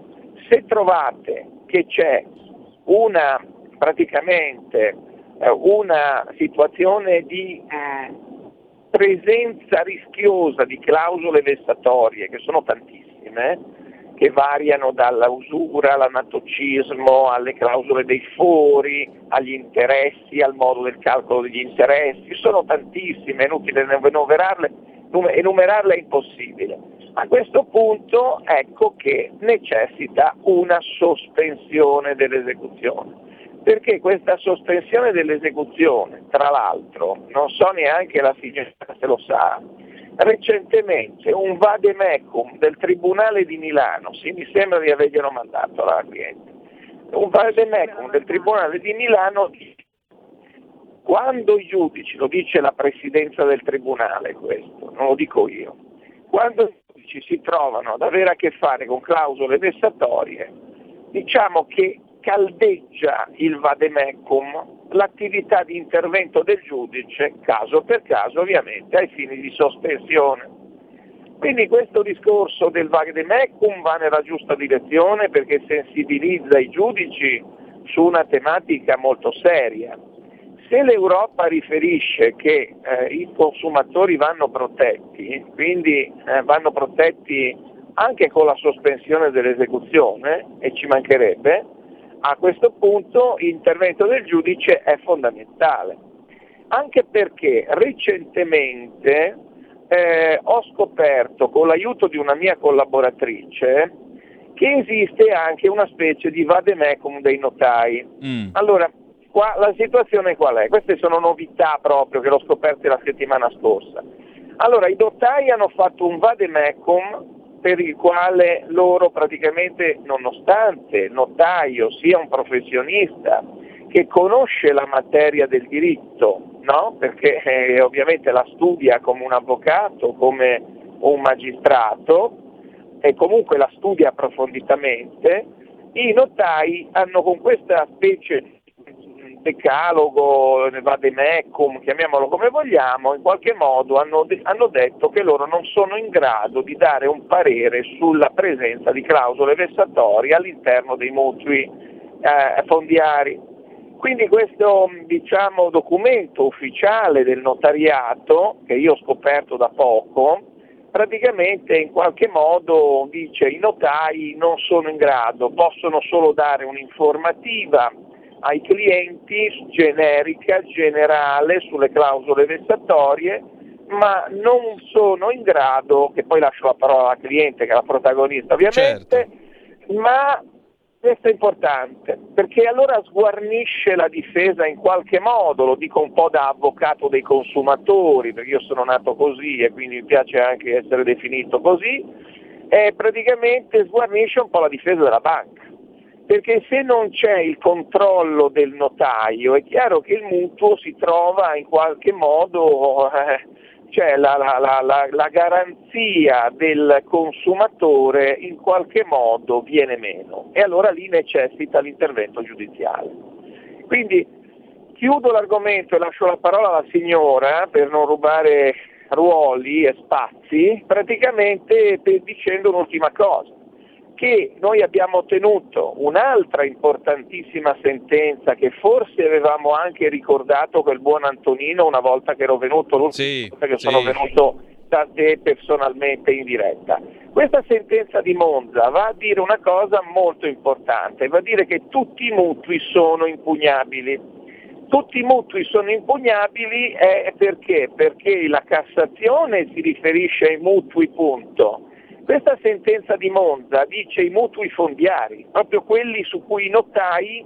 se trovate che c'è una eh, una situazione di mh, presenza rischiosa di clausole vessatorie, che sono tantissime, che variano dalla usura all'anatocismo, alle clausole dei fori, agli interessi, al modo del calcolo degli interessi, sono tantissime, è inutile enumerarle, enumerarle è impossibile. A questo punto ecco che necessita una sospensione dell'esecuzione. Perché questa sospensione dell'esecuzione, tra l'altro, non so neanche la signora se lo sa, recentemente un vademecum del Tribunale di Milano, sì mi sembra di averglielo mandato alla cliente, un vademecum del Tribunale di Milano quando i giudici, lo dice la Presidenza del Tribunale questo, non lo dico io, quando i giudici si trovano ad avere a che fare con clausole vessatorie, diciamo che caldeggia il vademecum l'attività di intervento del giudice caso per caso ovviamente ai fini di sospensione. Quindi questo discorso del vademecum va nella giusta direzione perché sensibilizza i giudici su una tematica molto seria. Se l'Europa riferisce che eh, i consumatori vanno protetti, quindi eh, vanno protetti anche con la sospensione dell'esecuzione, e ci mancherebbe, a questo punto l'intervento del giudice è fondamentale, anche perché recentemente eh, ho scoperto con l'aiuto di una mia collaboratrice che esiste anche una specie di vademecum dei notai. Mm. Allora, qua la situazione qual è? Queste sono novità proprio che l'ho scoperte la settimana scorsa. Allora, i notai hanno fatto un vademecum per il quale loro praticamente, nonostante il notaio sia un professionista che conosce la materia del diritto, no? perché eh, ovviamente la studia come un avvocato, come un magistrato, e comunque la studia approfonditamente, i notai hanno con questa specie decalogo, vademecum, chiamiamolo come vogliamo, in qualche modo hanno, hanno, detto che loro non sono in grado di dare un parere sulla presenza di clausole vessatorie all'interno dei mutui eh, fondiari. Quindi questo diciamo, documento ufficiale del notariato, che io ho scoperto da poco, praticamente in qualche modo dice i notai non sono in grado, possono solo dare un'informativa ai clienti generica, generale sulle clausole vessatorie, ma non sono in grado, che poi lascio la parola al cliente che è la protagonista ovviamente, certo. ma questo è importante, perché allora sguarnisce la difesa in qualche modo, lo dico un po' da avvocato dei consumatori, perché io sono nato così e quindi mi piace anche essere definito così, e praticamente sguarnisce un po' la difesa della banca. Perché se non c'è il controllo del notaio è chiaro che il mutuo si trova in qualche modo eh, cioè la, la, la, la, garanzia del consumatore in qualche modo viene meno e allora lì necessita l'intervento giudiziale. Quindi chiudo l'argomento e lascio la parola alla signora per non rubare ruoli e spazi, praticamente dicendo un'ultima cosa che noi abbiamo ottenuto un'altra importantissima sentenza che forse avevamo anche ricordato quel buon Antonino una volta che ero venuto, l'ultima sì, volta che sì. sono venuto da te personalmente in diretta. Questa sentenza di Monza va a dire una cosa molto importante, va a dire che tutti i mutui sono impugnabili. Tutti i mutui sono impugnabili eh, perché? Perché la Cassazione si riferisce ai mutui punto, questa sentenza di Monza dice i mutui fondiari, proprio quelli su cui i notai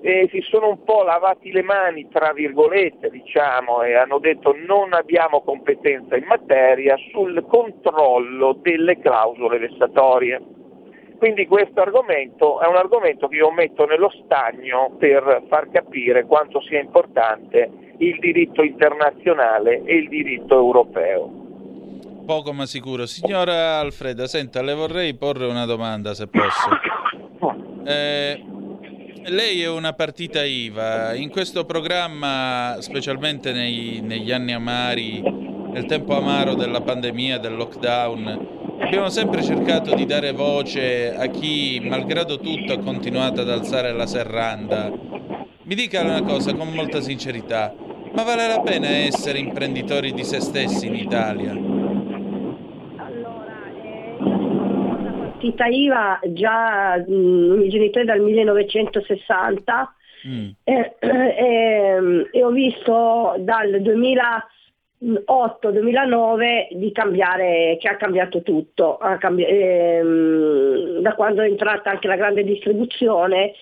eh, si sono un po' lavati le mani, tra virgolette, diciamo, e hanno detto non abbiamo competenza in materia sul controllo delle clausole vessatorie. Quindi questo argomento è un argomento che io metto nello stagno per far capire quanto sia importante il diritto internazionale e il diritto europeo. Poco ma sicuro. Signora Alfreda, senta, le vorrei porre una domanda se posso. Eh, lei è una partita IVA. In questo programma, specialmente nei, negli anni amari, nel tempo amaro della pandemia, del lockdown, abbiamo sempre cercato di dare voce a chi, malgrado tutto, ha continuato ad alzare la serranda. Mi dica una cosa con molta sincerità, ma vale la pena essere imprenditori di se stessi in Italia? Partita IVA già mh, i genitori dal 1960 mm. e, e, e, ho visto dal 2008-2009 di cambiare, che ha cambiato tutto, ha cambi- ehm, da quando è entrata anche la grande distribuzione.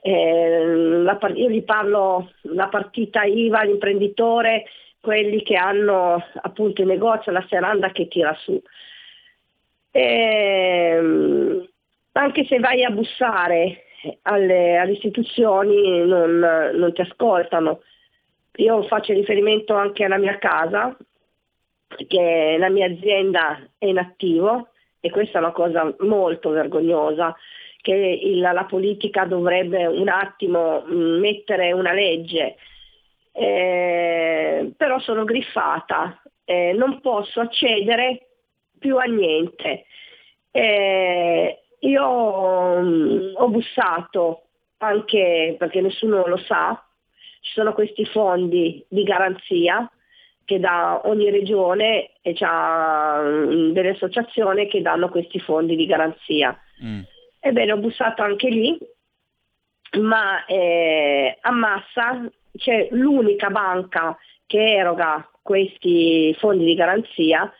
Eh, part- io gli parlo la partita IVA, l'imprenditore, quelli che hanno appunto il negozio, la seranda che tira su. Eh, anche se vai a bussare alle, alle istituzioni non, non, ti ascoltano. Io faccio riferimento anche alla mia casa, che la mia azienda è in attivo e questa è una cosa molto vergognosa, che il, la politica dovrebbe un attimo mm, mettere una legge, eh, però sono griffata, eh, non posso accedere più a niente. Eh, io mh, ho bussato anche perché nessuno lo sa, ci sono questi fondi di garanzia che da ogni regione e c'è delle associazioni che danno questi fondi di garanzia. Mm. Ebbene, ho bussato anche lì, ma eh, a Massa c'è l'unica banca che eroga questi fondi di garanzia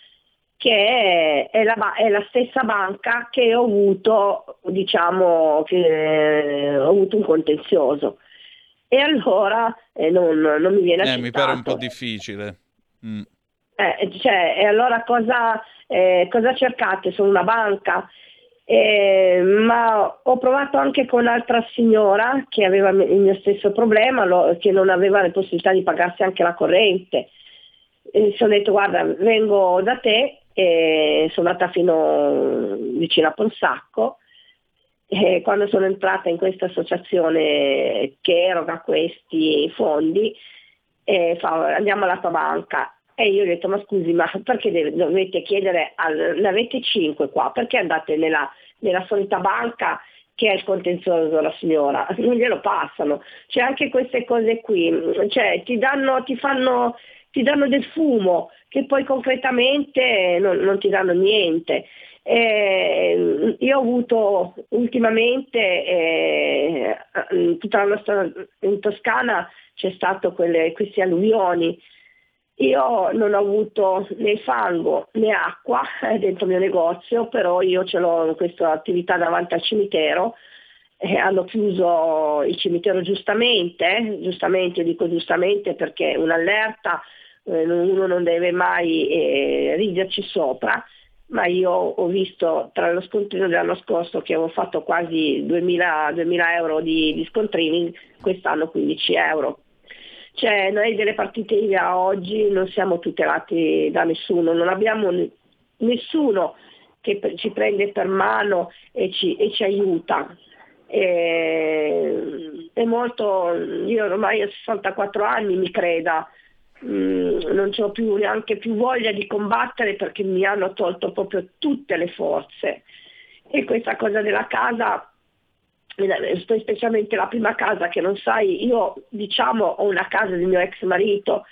che è, la, è, la, stessa banca che ho avuto, diciamo, che ho avuto un contenzioso. E allora eh, non, non, mi viene eh, Mi pare un po' difficile. Mm. Eh, cioè, e allora cosa, eh, cosa cercate? Sono una banca? Eh, ma ho provato anche con un'altra signora che aveva il mio stesso problema, lo, che non aveva le possibilità di pagarsi anche la corrente. E sono detto guarda vengo da te e sono andata fino vicino a Ponsacco e quando sono entrata in questa associazione che eroga questi fondi fa, andiamo alla tua banca. E io ho detto, ma scusi, ma perché deve, dovete chiedere, al, ne avete 5 qua, perché andate nella, nella solita banca che è il contenzioso la signora, non glielo passano. C'è anche queste cose qui, cioè ti danno, ti fanno, ti danno del fumo che poi concretamente non, non ti danno niente. Eh, io ho avuto ultimamente, eh, tutta la nostra in Toscana c'è stato quelle, questi alluvioni io non ho avuto né fango né acqua eh, dentro il mio negozio, però io ce l'ho questa attività davanti al cimitero. Eh, hanno chiuso il cimitero giustamente, giustamente, dico giustamente perché un'allerta eh, uno non deve mai eh, riderci sopra, ma io ho visto tra lo scontrino dell'anno scorso che avevo fatto quasi 2000, 2000 euro di, di scontrini, quest'anno 15 euro cioè, noi delle partite IVA oggi non siamo tutelati da nessuno, non abbiamo nessuno che ci prende per mano e ci, e ci aiuta. E, è molto, io ormai ho 64 anni, mi creda, mm, non ho più neanche più voglia di combattere perché mi hanno tolto proprio tutte le forze. E questa cosa della casa specialmente la prima casa che non sai, io diciamo ho una casa del mio ex marito,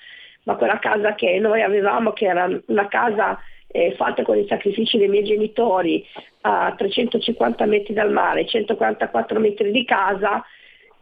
ma quella casa che noi avevamo, che era una casa eh, fatta con i sacrifici dei miei genitori a 350 metri dal mare, 144 metri di casa,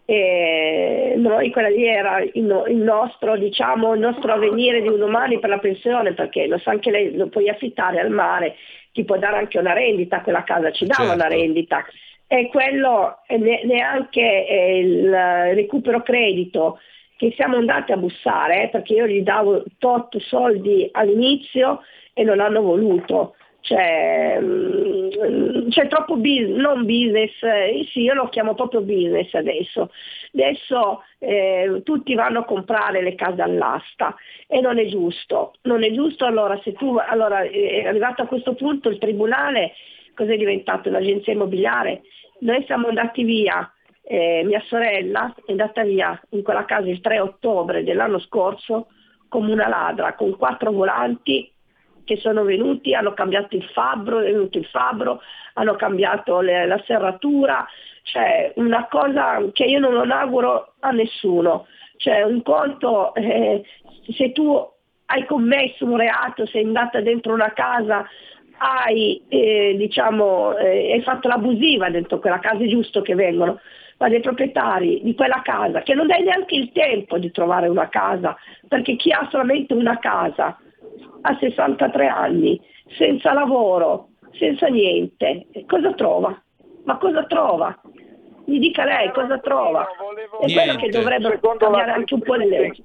e noi quella lì era il, il, nostro, diciamo, il nostro avvenire di un domani per la pensione, perché lo sa anche lei, lo puoi affittare al mare, ti può dare anche una rendita, quella casa ci dava certo. una rendita e quello neanche il recupero credito che siamo andati a bussare, eh, perché io gli davo tot soldi all'inizio e non hanno voluto. Cioè, mm, c'è troppo business, non business, eh, sì, io lo chiamo proprio business adesso. Adesso eh, tutti vanno a comprare le case all'asta e non è giusto. Non è giusto allora se tu, allora, è arrivato a questo punto il tribunale cos'è diventato l'agenzia immobiliare? Noi siamo andati via, eh, mia sorella è andata via in quella casa il 3 ottobre dell'anno scorso come una ladra, con quattro volanti che sono venuti, hanno cambiato il fabbro, è venuto il fabbro, hanno cambiato le, la serratura, cioè una cosa che io non auguro a nessuno. Cioè un conto, eh, se tu hai commesso un reato, sei andata dentro una casa hai, eh, diciamo, eh, hai fatto l'abusiva dentro quella casa, è giusto che vengono, ma dei proprietari di quella casa, che non hai neanche il tempo di trovare una casa, perché chi ha solamente una casa a 63 anni, senza lavoro, senza niente, cosa trova? Ma cosa trova? Mi dica lei cosa trova? È quello che dovrebbero cambiare anche un po' le leggi.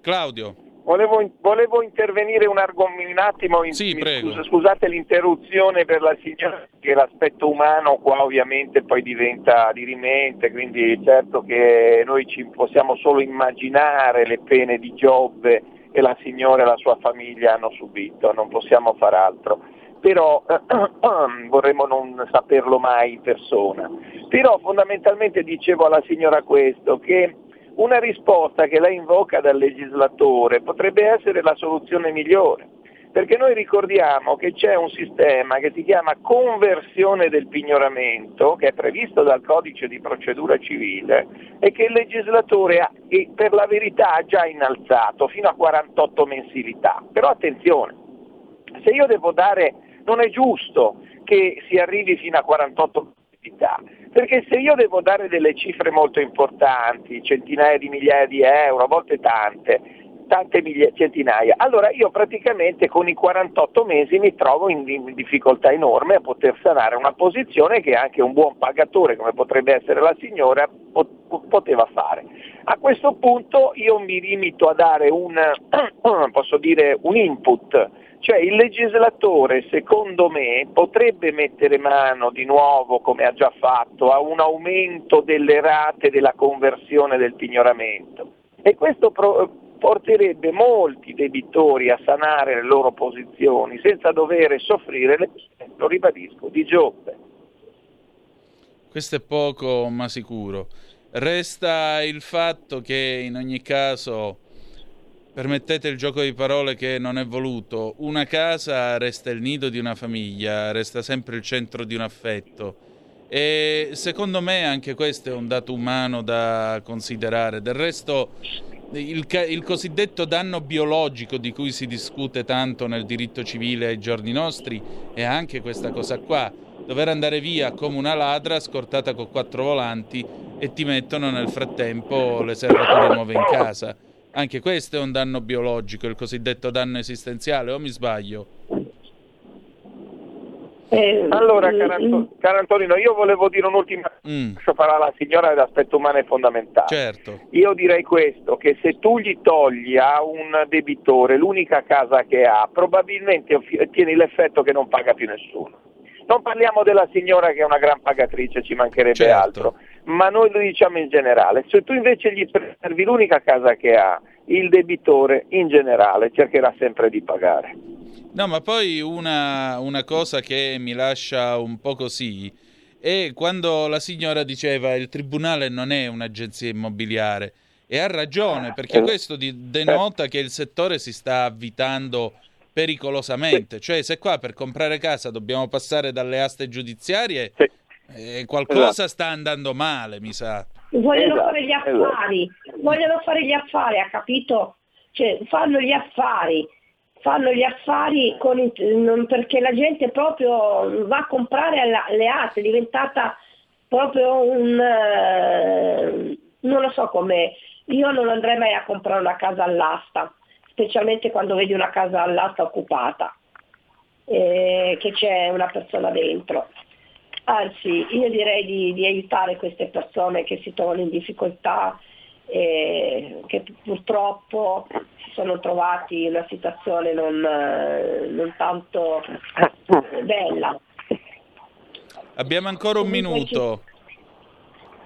Claudio. Volevo, volevo, intervenire un, un attimo, in, sì, scusa, scusate l'interruzione per la signora, che l'aspetto umano qua ovviamente poi diventa dirimente, quindi certo che noi ci possiamo solo immaginare le pene di Giobbe che la signora e la sua famiglia hanno subito, non possiamo far altro. Però vorremmo non saperlo mai in persona. Però fondamentalmente dicevo alla signora questo, che una risposta che lei invoca dal legislatore potrebbe essere la soluzione migliore, perché noi ricordiamo che c'è un sistema che si chiama conversione del pignoramento, che è previsto dal codice di procedura civile e che il legislatore ha, per la verità ha già innalzato fino a 48 mensilità. Però attenzione, se io devo dare, non è giusto che si arrivi fino a 48 mensilità, perché se io devo dare delle cifre molto importanti, centinaia di migliaia di euro, a volte tante, tante migliaia, centinaia, allora io praticamente con i 48 mesi mi trovo in, difficoltà enorme a poter sanare una posizione che anche un buon pagatore come potrebbe essere la signora poteva fare. A questo punto io mi limito a dare un, dire, un input, cioè il legislatore secondo me potrebbe mettere mano di nuovo, come ha già fatto, a un aumento delle rate della conversione del pignoramento e questo pro- porterebbe molti debitori a sanare le loro posizioni senza dover soffrire l'effetto, ribadisco, di Giobbe. Questo è poco ma sicuro. Resta il fatto che in ogni caso, permettete il gioco di parole che non è voluto, una casa resta il nido di una famiglia, resta sempre il centro di un affetto. E secondo me anche questo è un dato umano da considerare. Del resto il, il, cosiddetto danno biologico di cui si discute tanto nel diritto civile ai giorni nostri è anche questa cosa qua, dover andare via come una ladra scortata con quattro volanti e ti mettono nel frattempo le serrature nuove in casa. Anche questo è un danno biologico, il cosiddetto danno esistenziale, o mi sbaglio? Eh, allora, caro, mm, caro, Antonino, io volevo dire un'ultima mm. cosa, farà la signora dell'aspetto umano è fondamentale. Certo. Io direi questo, che se tu gli togli a un debitore l'unica casa che ha, probabilmente ottieni l'effetto che non paga più nessuno. Non parliamo della signora che è una gran pagatrice, ci mancherebbe certo. altro, ma noi lo diciamo in generale. Se tu invece gli preservi l'unica casa che ha, il debitore in generale cercherà sempre di pagare. No, ma poi una, una, cosa che mi lascia un po' così è quando la signora diceva il tribunale non è un'agenzia immobiliare. E ha ragione, perché Eh. questo denota che il settore si sta avvitando pericolosamente. Cioè, se qua per comprare casa dobbiamo passare dalle aste giudiziarie, eh, qualcosa Esatto. sta andando male, mi sa. Vogliono Esatto, fare gli affari, vogliono fare gli affari, ha capito? Cioè, fanno gli affari, fanno gli affari con i- non- perché la gente proprio va a comprare alla- le aste, è diventata proprio un... eh, non lo so come, io non andrei mai a comprare una casa all'asta, specialmente quando vedi una casa all'asta occupata, eh, che c'è una persona dentro. Anzi, io direi di, di aiutare queste persone che si trovano in difficoltà e che purtroppo si sono trovati in una situazione non, eh, non tanto bella. Abbiamo ancora un minuto.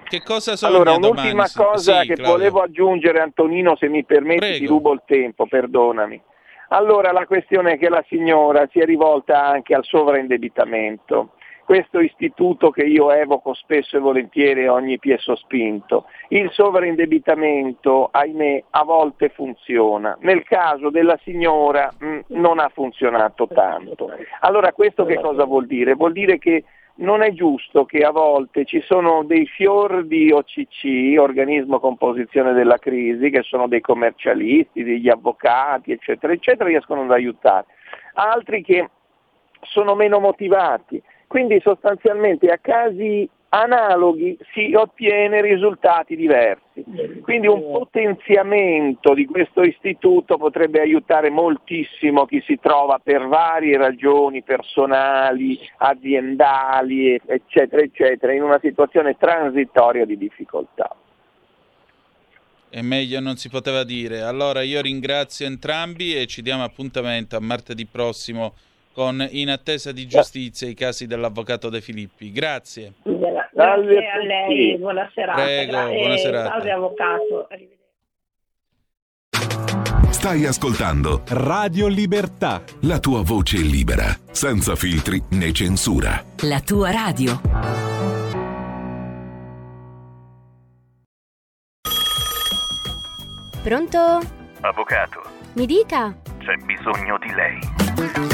Che cosa sogna Allora, domani? un'ultima Sì, cosa sì, che Claudio. volevo aggiungere, Antonino, se mi permetti, Prego. ti rubo il tempo, perdonami. Allora, la questione è che la signora si è rivolta anche al sovraindebitamento. Questo istituto che io evoco spesso e volentieri ogni piezo spinto. Il sovraindebitamento, ahimè, a volte funziona. Nel caso della signora mh, non ha funzionato tanto. Allora, questo che cosa vuol dire? Vuol dire che non è giusto che a volte ci sono dei fior di OCC, organismo composizione della crisi, che sono dei commercialisti, degli avvocati, eccetera, eccetera, riescono ad aiutare. Altri che sono meno motivati. Quindi sostanzialmente a casi analoghi si ottiene risultati diversi. Quindi un potenziamento di questo istituto potrebbe aiutare moltissimo chi si trova per varie ragioni personali, aziendali, eccetera, eccetera, in una situazione transitoria di difficoltà. E meglio non si poteva dire. Allora io ringrazio entrambi e ci diamo appuntamento a martedì prossimo con In attesa di giustizia i casi dell'avvocato De Filippi. Grazie. Grazie a lei, buona serata. Prego, Gra- buona serata. Salve avvocato. Arrivederci. Stai ascoltando Radio Libertà. la tua voce libera, senza filtri né censura. La tua radio. Pronto? Avvocato, Mi dica. c'è bisogno di lei.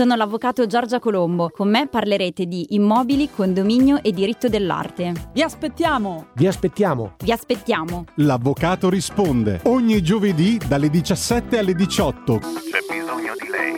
Sono l'avvocato Giorgia Colombo. Con me parlerete di immobili, condominio e diritto dell'arte. Vi aspettiamo! Vi aspettiamo! Vi aspettiamo! L'avvocato risponde ogni giovedì dalle 17 alle 18. C'è bisogno di lei.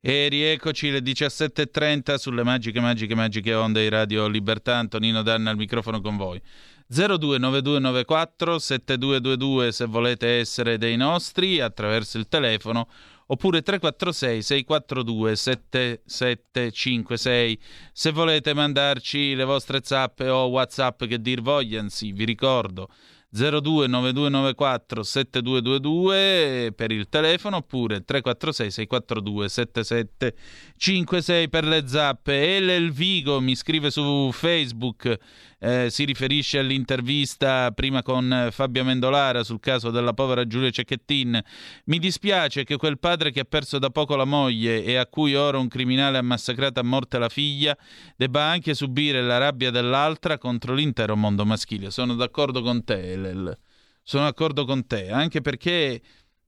E rieccoci le 17.30 sulle magiche, magiche, magiche onde di Radio Libertà. Antonino Danna al microfono con voi. 029294 7222 se volete essere dei nostri attraverso il telefono oppure 346 642 7756 se volete mandarci le vostre zappe o whatsapp che dir vogliansi vi ricordo 029294 7222 per il telefono oppure 346 642 7756 per le zappe. Elel Vigo mi scrive su Facebook eh, si riferisce all'intervista prima con Fabio Mendolara sul caso della povera Giulia Cecchettin. Mi dispiace che quel padre che ha perso da poco la moglie e a cui ora un criminale ha massacrato a morte la figlia debba anche subire la rabbia dell'altra contro l'intero mondo maschile. Sono d'accordo con te, Elel. Sono d'accordo con te, anche perché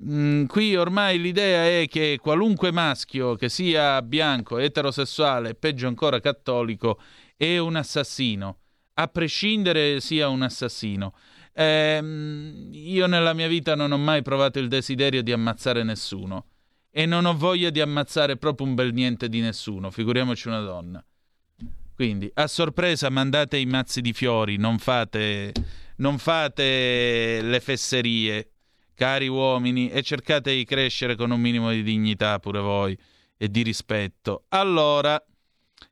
Mm, qui ormai l'idea è che qualunque maschio che sia bianco, eterosessuale, peggio ancora cattolico, è un assassino a prescindere sia un assassino. Eh, io nella mia vita non ho mai provato il desiderio di ammazzare nessuno e non ho voglia di ammazzare proprio un bel niente di nessuno, figuriamoci una donna. Quindi a sorpresa mandate i mazzi di fiori, non fate, non fate le fesserie, cari uomini, e cercate di crescere con un minimo di dignità pure voi e di rispetto. Allora,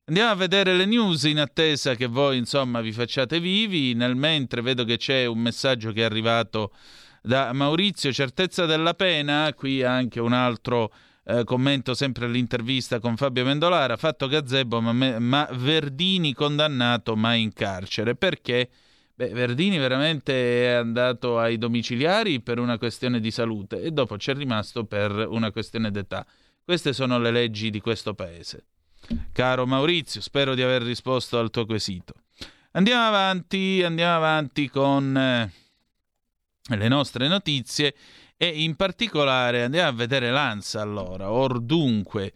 Andiamo a vedere le news in attesa che voi insomma vi facciate vivi. Nel mentre vedo che c'è un messaggio che è arrivato da Maurizio, certezza della pena, qui anche un altro eh, commento sempre all'intervista con Fabio Mendolara, fatto gazebo ma, me, ma Verdini condannato ma in carcere. Perché? Beh, Verdini veramente è andato ai domiciliari per una questione di salute e dopo ci è rimasto per una questione d'età. Queste sono le leggi di questo paese. Caro Maurizio, spero di aver risposto al tuo quesito. Andiamo avanti, andiamo avanti con eh, le nostre notizie e in particolare andiamo a vedere l'ANSA allora. Or dunque,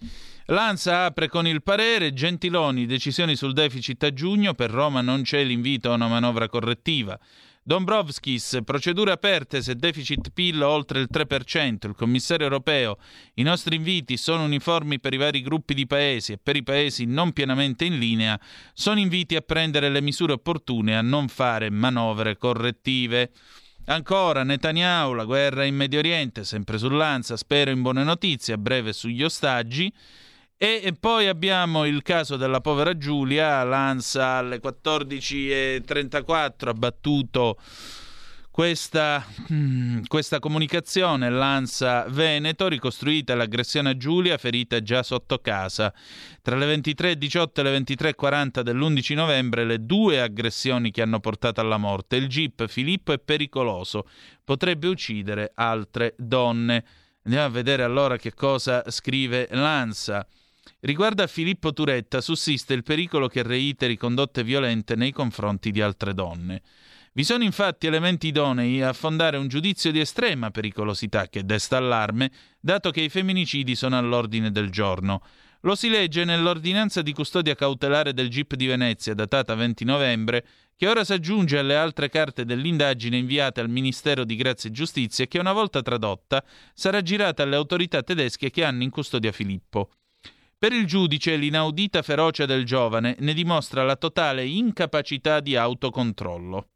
l'ANSA apre con il parere Gentiloni, decisioni sul deficit a giugno, per Roma non c'è l'invito a una manovra correttiva. Dombrovskis, procedure aperte se deficit PIL oltre il 3%, il commissario europeo, i nostri inviti sono uniformi per i vari gruppi di paesi e per i paesi non pienamente in linea sono inviti a prendere le misure opportune e a non fare manovre correttive. Ancora Netanyahu, la guerra in Medio Oriente, sempre sull'Anza, spero in buone notizie, a breve sugli ostaggi. E, poi abbiamo il caso della povera Giulia, l'ANSA alle 14.34 ha battuto questa, hmm, questa, comunicazione, l'ANSA Veneto, ricostruita l'aggressione a Giulia, ferita già sotto casa. Tra le 23.18 e le 23.40 dell'11 novembre le due aggressioni che hanno portato alla morte. Il jeep Filippo è pericoloso, potrebbe uccidere altre donne. Andiamo a vedere allora che cosa scrive l'ANSA. Riguardo a Filippo Turetta sussiste il pericolo che reiteri condotte violente nei confronti di altre donne. Vi sono infatti elementi idonei a fondare un giudizio di estrema pericolosità che desta allarme, dato che i femminicidi sono all'ordine del giorno. Lo si legge nell'ordinanza di custodia cautelare del GIP di Venezia, datata 20 novembre, che ora si aggiunge alle altre carte dell'indagine inviate al Ministero di Grazia e Giustizia e che una volta tradotta sarà girata alle autorità tedesche che hanno in custodia Filippo. Per il giudice l'inaudita ferocia del giovane ne dimostra la totale incapacità di autocontrollo.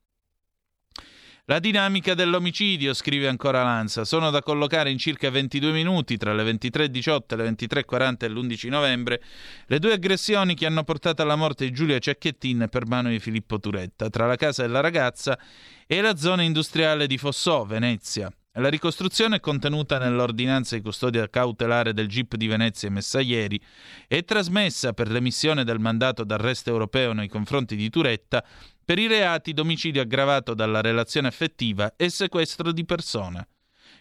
La dinamica dell'omicidio, scrive ancora Lanza, sono da collocare in circa 22 minuti tra le 23.18 e le 23.40 dell'11 novembre le due aggressioni che hanno portato alla morte di Giulia Cecchettin per mano di Filippo Turetta, tra la casa della ragazza e la zona industriale di Fossò, Venezia. La ricostruzione è contenuta nell'ordinanza di custodia cautelare del GIP di Venezia emessa ieri e trasmessa per l'emissione del mandato d'arresto europeo nei confronti di Turetta per i reati d'omicidio aggravato dalla relazione affettiva e sequestro di persona.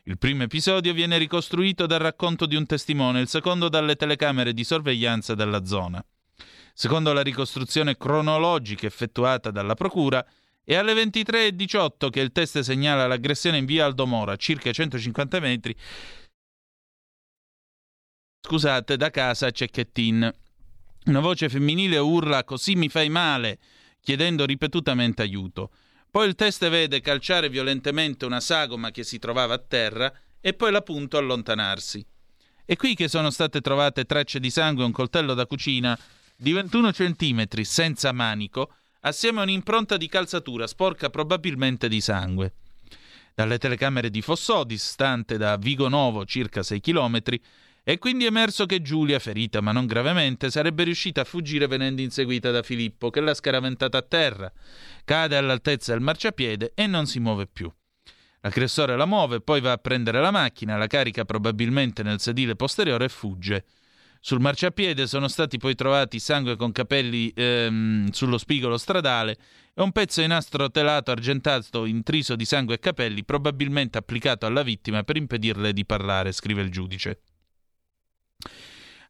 Il primo episodio viene ricostruito dal racconto di un testimone, il secondo dalle telecamere di sorveglianza della zona. Secondo la ricostruzione cronologica effettuata dalla Procura, è alle 23.18 che il test segnala l'aggressione in via Aldomora, circa 150 metri. Scusate, da casa Cecchettin. Una voce femminile urla così mi fai male, chiedendo ripetutamente aiuto. Poi il test vede calciare violentemente una sagoma che si trovava a terra e poi l'appunto allontanarsi. È qui che sono state trovate tracce di sangue e un coltello da cucina di 21 cm senza manico, assieme a un'impronta di calzatura sporca probabilmente di sangue. Dalle telecamere di Fossò, distante da Vigo Novo circa 6 km, è quindi emerso che Giulia, ferita ma non gravemente, sarebbe riuscita a fuggire venendo inseguita da Filippo, che l'ha scaraventata a terra. Cade all'altezza del marciapiede e non si muove più. L'aggressore la muove, poi va a prendere la macchina, la carica probabilmente nel sedile posteriore e fugge. Sul marciapiede sono stati poi trovati sangue con capelli ehm, sullo spigolo stradale e un pezzo di nastro telato argentato intriso di sangue e capelli, probabilmente applicato alla vittima per impedirle di parlare, scrive il giudice.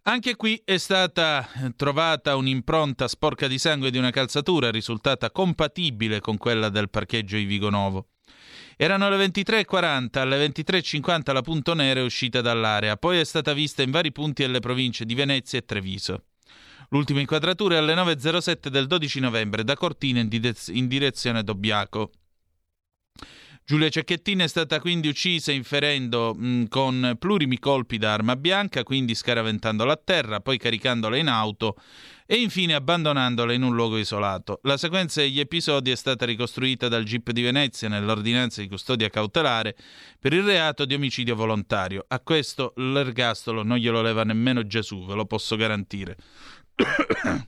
Anche qui è stata trovata un'impronta sporca di sangue di una calzatura risultata compatibile con quella del parcheggio di Vigonovo. Erano le 23.40, alle 23.50 la punto nera è uscita dall'area, poi è stata vista in vari punti delle province di Venezia e Treviso. L'ultima inquadratura è alle 9.07 del 12 novembre da Cortina in, in direzione Dobbiaco. Giulia Cecchettin è stata quindi uccisa inferendo mh, con plurimi colpi da arma bianca, quindi scaraventandola a terra, poi caricandola in auto e infine abbandonandola in un luogo isolato. La sequenza degli episodi è stata ricostruita dal GIP di Venezia nell'ordinanza di custodia cautelare per il reato di omicidio volontario. A questo l'ergastolo non glielo leva nemmeno Gesù, ve lo posso garantire.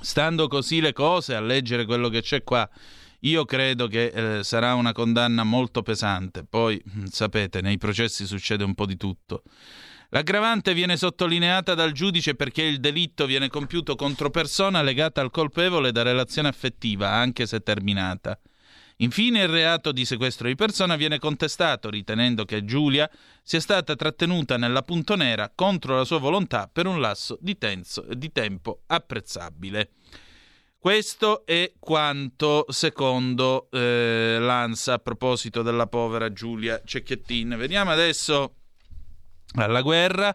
Stando così le cose, a leggere quello che c'è qua io credo che eh, sarà una condanna molto pesante. Poi, mm, sapete, nei processi succede un po' di tutto. L'aggravante viene sottolineata dal giudice perché il delitto viene compiuto contro persona legata al colpevole da relazione affettiva, anche se terminata. Infine il reato di sequestro di persona viene contestato, ritenendo che Giulia sia stata trattenuta nella punto nera contro la sua volontà per un lasso di, tenso, di tempo apprezzabile. Questo è quanto secondo eh, l'ANSA a proposito della povera Giulia Cecchettin. Veniamo adesso alla guerra.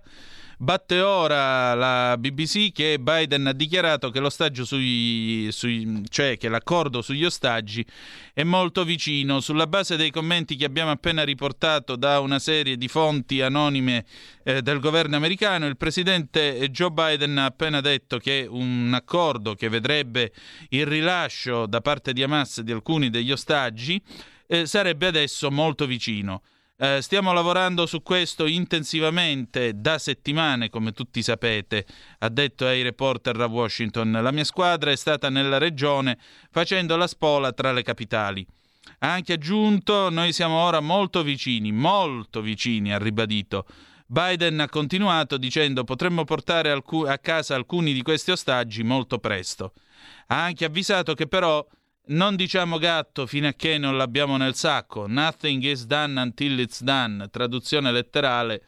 Batte ora la BBC che Biden ha dichiarato che sui, sui, cioè che l'accordo sugli ostaggi è molto vicino. Sulla base dei commenti che abbiamo appena riportato da una serie di fonti anonime eh, del governo americano, il presidente Joe Biden ha appena detto che un accordo che vedrebbe il rilascio da parte di Hamas di alcuni degli ostaggi eh, sarebbe adesso molto vicino. Eh, stiamo lavorando su questo intensivamente da settimane, come tutti sapete, ha detto ai reporter a Washington. La mia squadra è stata nella regione facendo la spola tra le capitali. Ha anche aggiunto, noi siamo ora molto vicini, molto vicini, ha ribadito. Biden ha continuato dicendo potremmo portare alcu- a casa alcuni di questi ostaggi molto presto. Ha anche avvisato che però non diciamo gatto fino a che non l'abbiamo nel sacco. Nothing is done until it's done. Traduzione letterale.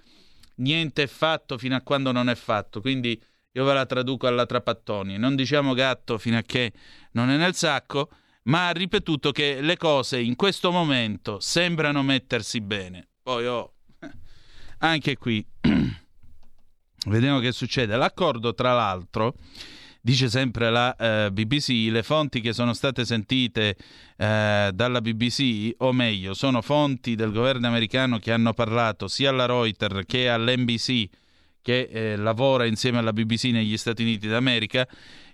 Niente è fatto fino a quando non è fatto. Quindi io ve la traduco alla Trapattoni. Non diciamo gatto fino a che non è nel sacco, ma ha ripetuto che le cose in questo momento sembrano mettersi bene. Poi oh, anche qui vediamo che succede. L'accordo, tra l'altro dice sempre la eh, BBC, le fonti che sono state sentite eh, dalla BBC, o meglio, sono fonti del governo americano che hanno parlato sia alla Reuters che all'NBC, che eh, lavora insieme alla BBC negli Stati Uniti d'America,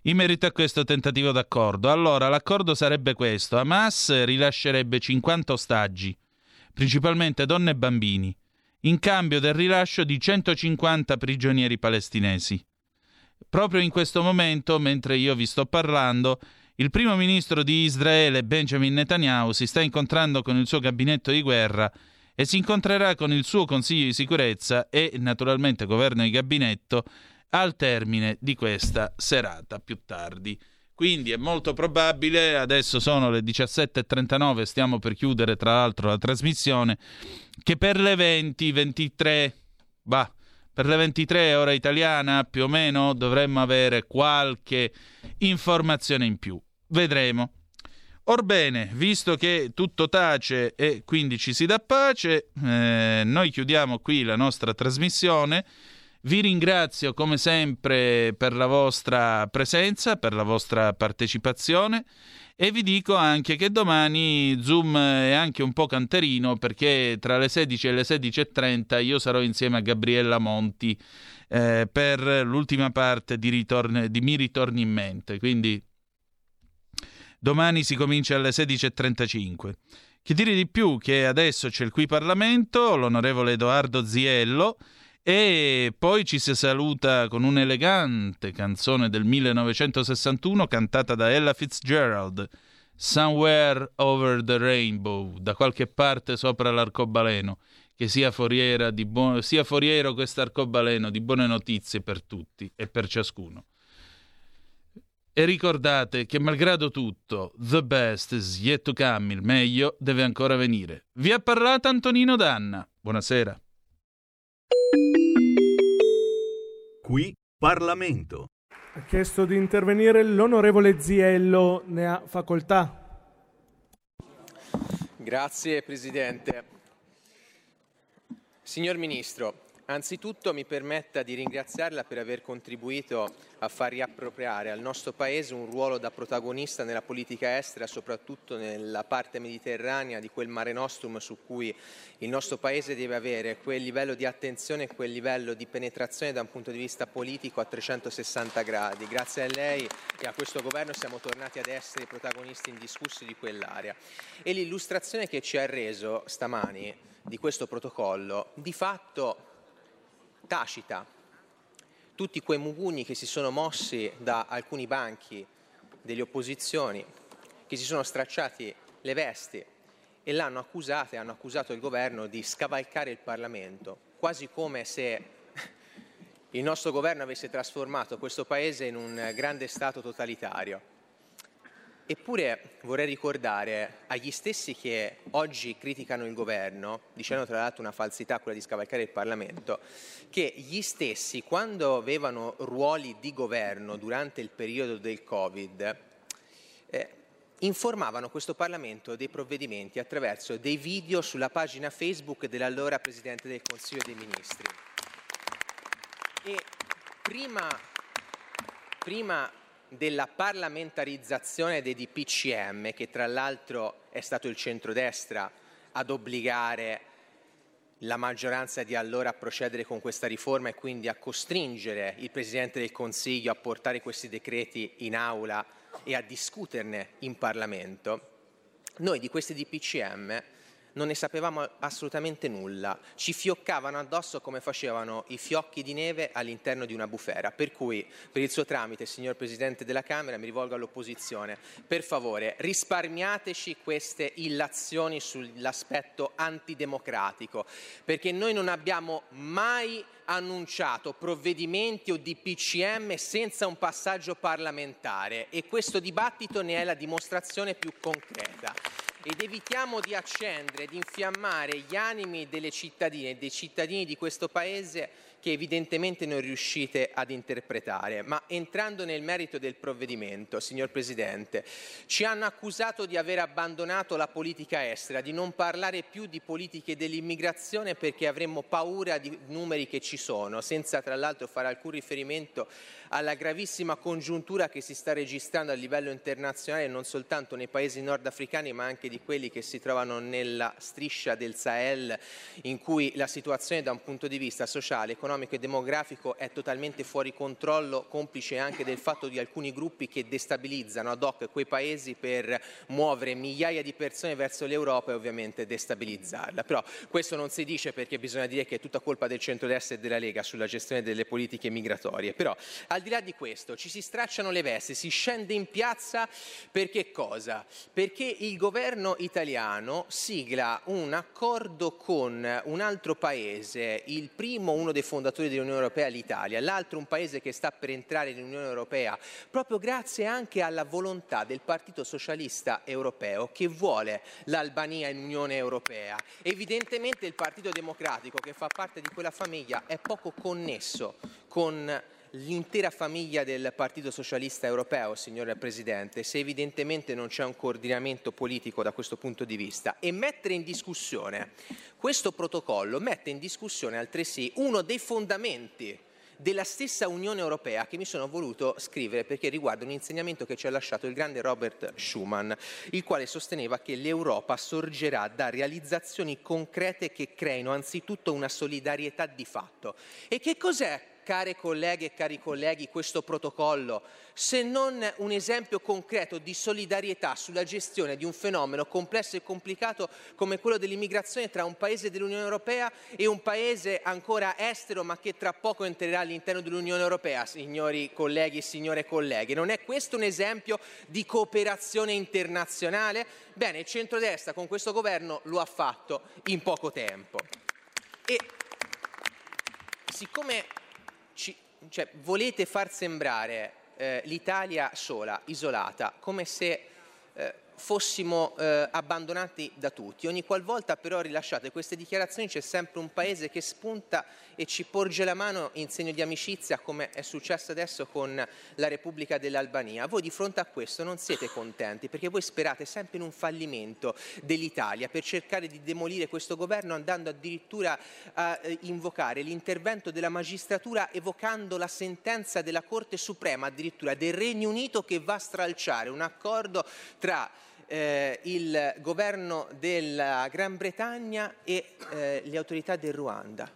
in merito a questo tentativo d'accordo. Allora, l'accordo sarebbe questo. Hamas rilascerebbe 50 ostaggi, principalmente donne e bambini, in cambio del rilascio di 150 prigionieri palestinesi. Proprio in questo momento, mentre io vi sto parlando, il primo ministro di Israele, Benjamin Netanyahu, si sta incontrando con il suo gabinetto di guerra e si incontrerà con il suo Consiglio di sicurezza e naturalmente governo di gabinetto al termine di questa serata più tardi. Quindi è molto probabile, adesso sono le 17.39, stiamo per chiudere tra l'altro la trasmissione, che per le 20, 23, bah, per le 23 ora italiana più o meno dovremmo avere qualche informazione in più. Vedremo. Orbene, visto che tutto tace e quindi ci si dà pace, eh, noi chiudiamo qui la nostra trasmissione Vi ringrazio come sempre per la vostra presenza, per la vostra partecipazione e vi dico anche che domani Zoom è anche un po' canterino perché tra le 16 e le 16.30 io sarò insieme a Gabriella Monti eh, per l'ultima parte di, ritorn- di Mi ritorni in mente. Quindi domani si comincia alle 16.35. Che dire di più che adesso c'è il qui Parlamento, l'onorevole Edoardo Ziello, e poi ci si saluta con un'elegante canzone del 1961 cantata da Ella Fitzgerald, Somewhere Over the Rainbow, da qualche parte sopra l'arcobaleno, che sia, foriera di buo- sia foriero questo arcobaleno di buone notizie per tutti e per ciascuno. E ricordate che malgrado tutto, the best is yet to come, il meglio deve ancora venire. Vi ha parlato Antonino Danna. Buonasera. Qui Parlamento. Ha chiesto di intervenire l'onorevole Ziello, ne ha facoltà. Grazie Presidente. Signor Ministro, Anzitutto mi permetta di ringraziarla per aver contribuito a far riappropriare al nostro Paese un ruolo da protagonista nella politica estera, soprattutto nella parte mediterranea di quel mare nostrum su cui il nostro Paese deve avere quel livello di attenzione e quel livello di penetrazione da un punto di vista politico a 360 gradi. Grazie a lei e a questo Governo siamo tornati ad essere protagonisti indiscussi di quell'area. E l'illustrazione che ci ha reso stamani di questo protocollo di fatto tacita tutti quei mugugni che si sono mossi da alcuni banchi delle opposizioni, che si sono stracciati le vesti e l'hanno accusata e hanno accusato il governo di scavalcare il Parlamento, quasi come se il nostro governo avesse trasformato questo Paese in un grande Stato totalitario. Eppure vorrei ricordare agli stessi che oggi criticano il governo, dicendo tra l'altro una falsità, quella di scavalcare il Parlamento, che gli stessi, quando avevano ruoli di governo durante il periodo del Covid, eh, informavano questo Parlamento dei provvedimenti attraverso dei video sulla pagina Facebook dell'allora Presidente del Consiglio dei Ministri. E prima, prima della parlamentarizzazione dei DPCM, che tra l'altro è stato il centrodestra ad obbligare la maggioranza di allora a procedere con questa riforma e quindi a costringere il Presidente del Consiglio a portare questi decreti in aula e a discuterne in Parlamento, noi di questi DPCM non ne sapevamo assolutamente nulla, ci fioccavano addosso come facevano i fiocchi di neve all'interno di una bufera. Per cui, per il suo tramite, signor Presidente della Camera, mi rivolgo all'opposizione, per favore risparmiateci queste illazioni sull'aspetto antidemocratico, perché noi non abbiamo mai annunciato provvedimenti o DPCM senza un passaggio parlamentare. E questo dibattito ne è la dimostrazione più concreta ed evitiamo di accendere, di infiammare gli animi delle cittadine e dei cittadini di questo Paese che evidentemente non riuscite ad interpretare. Ma entrando nel merito del provvedimento, signor Presidente, ci hanno accusato di aver abbandonato la politica estera, di non parlare più di politiche dell'immigrazione perché avremmo paura di numeri che ci sono, senza tra l'altro fare alcun riferimento alla gravissima congiuntura che si sta registrando a livello internazionale non soltanto nei paesi nordafricani ma anche di quelli che si trovano nella striscia del Sahel in cui la situazione da un punto di vista sociale, economico economico e demografico è totalmente fuori controllo, complice anche del fatto di alcuni gruppi che destabilizzano ad hoc quei paesi per muovere migliaia di persone verso l'Europa e ovviamente destabilizzarla. Però questo non si dice perché bisogna dire che è tutta colpa del centrodestra e della Lega sulla gestione delle politiche migratorie. Però al di là di questo ci si stracciano le vesti, si scende in piazza per che cosa? Perché il governo italiano sigla un accordo con un altro paese, il primo, uno dei fondatori fondatori dell'Unione Europea l'Italia, l'altro un paese che sta per entrare nell'Unione Europea, proprio grazie anche alla volontà del Partito Socialista Europeo che vuole l'Albania in Unione Europea. Evidentemente il Partito Democratico, che fa parte di quella famiglia, è poco connesso con l'intera famiglia del Partito Socialista Europeo, signor Presidente, se evidentemente non c'è un coordinamento politico da questo punto di vista. E mettere in discussione questo protocollo mette in discussione altresì uno dei fondamenti della stessa Unione Europea che mi sono voluto scrivere perché riguarda un insegnamento che ci ha lasciato il grande Robert Schuman, il quale sosteneva che l'Europa sorgerà da realizzazioni concrete che creino anzitutto una solidarietà di fatto. E che cos'è care colleghe e cari colleghi, questo protocollo, se non un esempio concreto di solidarietà sulla gestione di un fenomeno complesso e complicato come quello dell'immigrazione tra un paese dell'Unione Europea e un paese ancora estero ma che tra poco entrerà all'interno dell'Unione Europea, signori colleghi e signore colleghe. Non è questo un esempio di cooperazione internazionale? Bene, il centrodestra con questo governo lo ha fatto in poco tempo. E siccome ci, cioè, volete far sembrare eh, l'Italia sola, isolata, come se eh, fossimo eh, abbandonati da tutti. Ogni qualvolta però rilasciate queste dichiarazioni c'è sempre un paese che spunta e ci porge la mano in segno di amicizia come è successo adesso con la Repubblica dell'Albania. Voi di fronte a questo non siete contenti perché voi sperate sempre in un fallimento dell'Italia per cercare di demolire questo governo andando addirittura a eh, invocare l'intervento della magistratura evocando la sentenza della Corte Suprema addirittura del Regno Unito che va a stralciare un accordo tra eh, il governo della Gran Bretagna e eh, le autorità del Ruanda.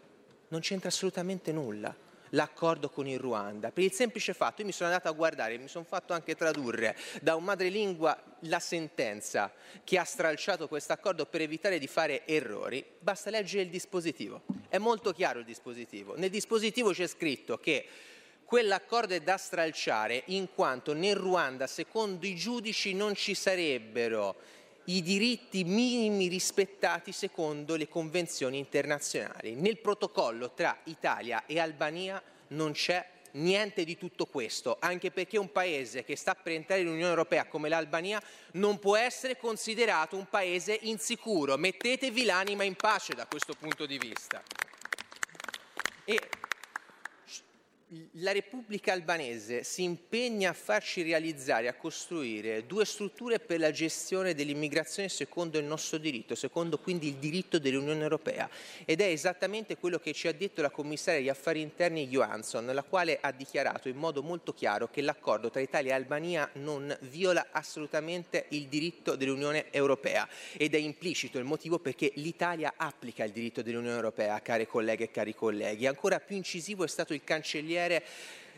Non c'entra assolutamente nulla l'accordo con il Ruanda, per il semplice fatto, io mi sono andato a guardare, mi sono fatto anche tradurre da un madrelingua la sentenza che ha stralciato questo accordo per evitare di fare errori, basta leggere il dispositivo, è molto chiaro il dispositivo, nel dispositivo c'è scritto che quell'accordo è da stralciare in quanto nel Ruanda, secondo i giudici, non ci sarebbero i diritti minimi rispettati secondo le convenzioni internazionali. Nel protocollo tra Italia e Albania non c'è niente di tutto questo, anche perché un paese che sta per entrare nell'Unione Europea come l'Albania non può essere considerato un paese insicuro. Mettetevi l'anima in pace da questo punto di vista. E la Repubblica albanese si impegna a farci realizzare, a costruire due strutture per la gestione dell'immigrazione secondo il nostro diritto, secondo quindi il diritto dell'Unione Europea ed è esattamente quello che ci ha detto la commissaria agli affari interni Johansson, la quale ha dichiarato in modo molto chiaro che l'accordo tra Italia e Albania non viola assolutamente il diritto dell'Unione Europea ed è implicito il motivo perché l'Italia applica il diritto dell'Unione Europea, care colleghe e cari colleghi. Ancora più incisivo è stato il cancelliere cancelliere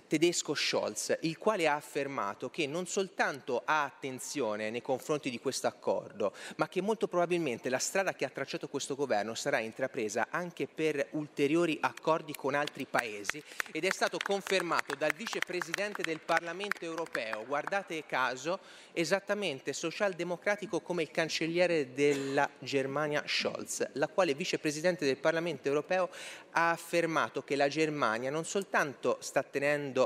tedesco Scholz, il quale ha affermato che non soltanto ha attenzione nei confronti di questo accordo, ma che molto probabilmente la strada che ha tracciato questo governo sarà intrapresa anche per ulteriori accordi con altri paesi ed è stato confermato dal vicepresidente del Parlamento europeo, guardate caso, esattamente socialdemocratico come il cancelliere della Germania Scholz, la quale vicepresidente del Parlamento europeo ha affermato che la Germania non soltanto sta tenendo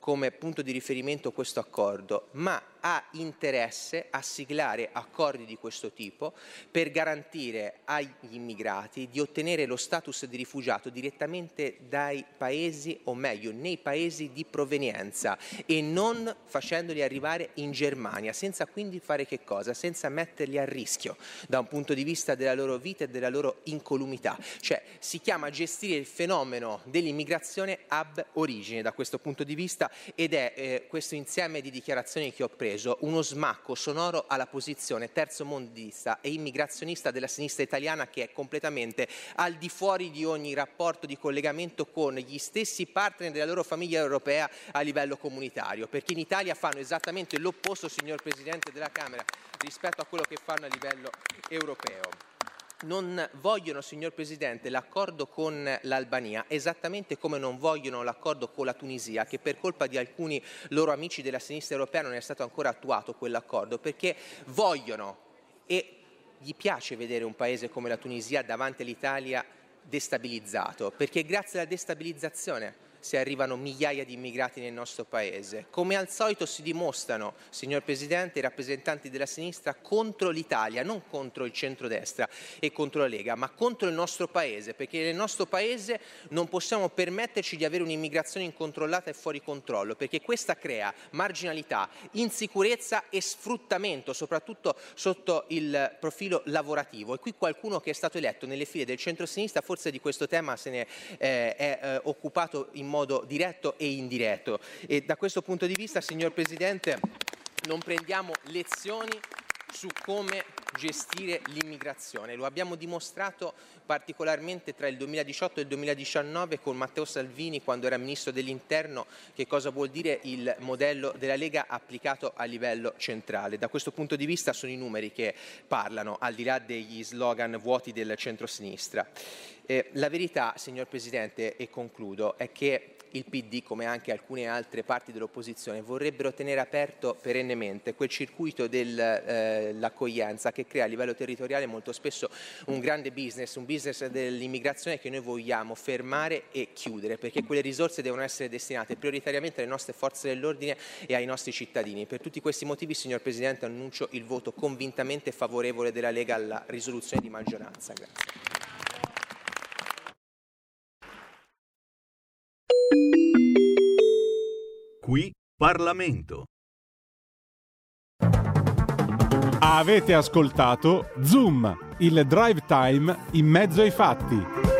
come punto di riferimento questo accordo, ma ha interesse a siglare accordi di questo tipo per garantire agli immigrati di ottenere lo status di rifugiato direttamente dai paesi, o meglio, nei paesi di provenienza e non facendoli arrivare in Germania, senza quindi fare che cosa? Senza metterli a rischio da un punto di vista della loro vita e della loro incolumità. Cioè si chiama gestire il fenomeno dell'immigrazione ab origine da questo punto di vista ed è eh, questo insieme di dichiarazioni che ho preso preso uno smacco sonoro alla posizione terzomondista e immigrazionista della sinistra italiana che è completamente al di fuori di ogni rapporto di collegamento con gli stessi partner della loro famiglia europea a livello comunitario, perché in Italia fanno esattamente l'opposto, signor Presidente della Camera, rispetto a quello che fanno a livello europeo non vogliono, signor Presidente, l'accordo con l'Albania esattamente come non vogliono l'accordo con la Tunisia, che per colpa di alcuni loro amici della sinistra europea non è stato ancora attuato quell'accordo, perché vogliono e gli piace vedere un paese come la Tunisia davanti all'Italia destabilizzato, perché grazie alla destabilizzazione se arrivano migliaia di immigrati nel nostro Paese. Come al solito si dimostrano, signor Presidente, i rappresentanti della sinistra contro l'Italia, non contro il centrodestra e contro la Lega, ma contro il nostro Paese, perché nel nostro Paese non possiamo permetterci di avere un'immigrazione incontrollata e fuori controllo, perché questa crea marginalità, insicurezza e sfruttamento, soprattutto sotto il profilo lavorativo. E qui qualcuno che è stato eletto nelle file del centro-sinistra forse di questo tema se ne eh, è eh, occupato in in modo diretto e indiretto. E da questo punto di vista, signor Presidente, non prendiamo lezioni su come gestire l'immigrazione. Lo abbiamo dimostrato particolarmente tra il 2018 e il 2019 con Matteo Salvini quando era Ministro dell'Interno che cosa vuol dire il modello della Lega applicato a livello centrale. Da questo punto di vista sono i numeri che parlano, al di là degli slogan vuoti del centrosinistra. Eh, la verità, signor Presidente, e concludo, è che il PD, come anche alcune altre parti dell'opposizione, vorrebbero tenere aperto perennemente quel circuito dell'accoglienza eh, che crea a livello territoriale molto spesso un grande business, un business dell'immigrazione che noi vogliamo fermare e chiudere, perché quelle risorse devono essere destinate prioritariamente alle nostre forze dell'ordine e ai nostri cittadini. Per tutti questi motivi, signor Presidente, annuncio il voto convintamente favorevole della Lega alla risoluzione di maggioranza. Grazie. Qui Parlamento. Avete ascoltato Zoom, il drive time in mezzo ai fatti.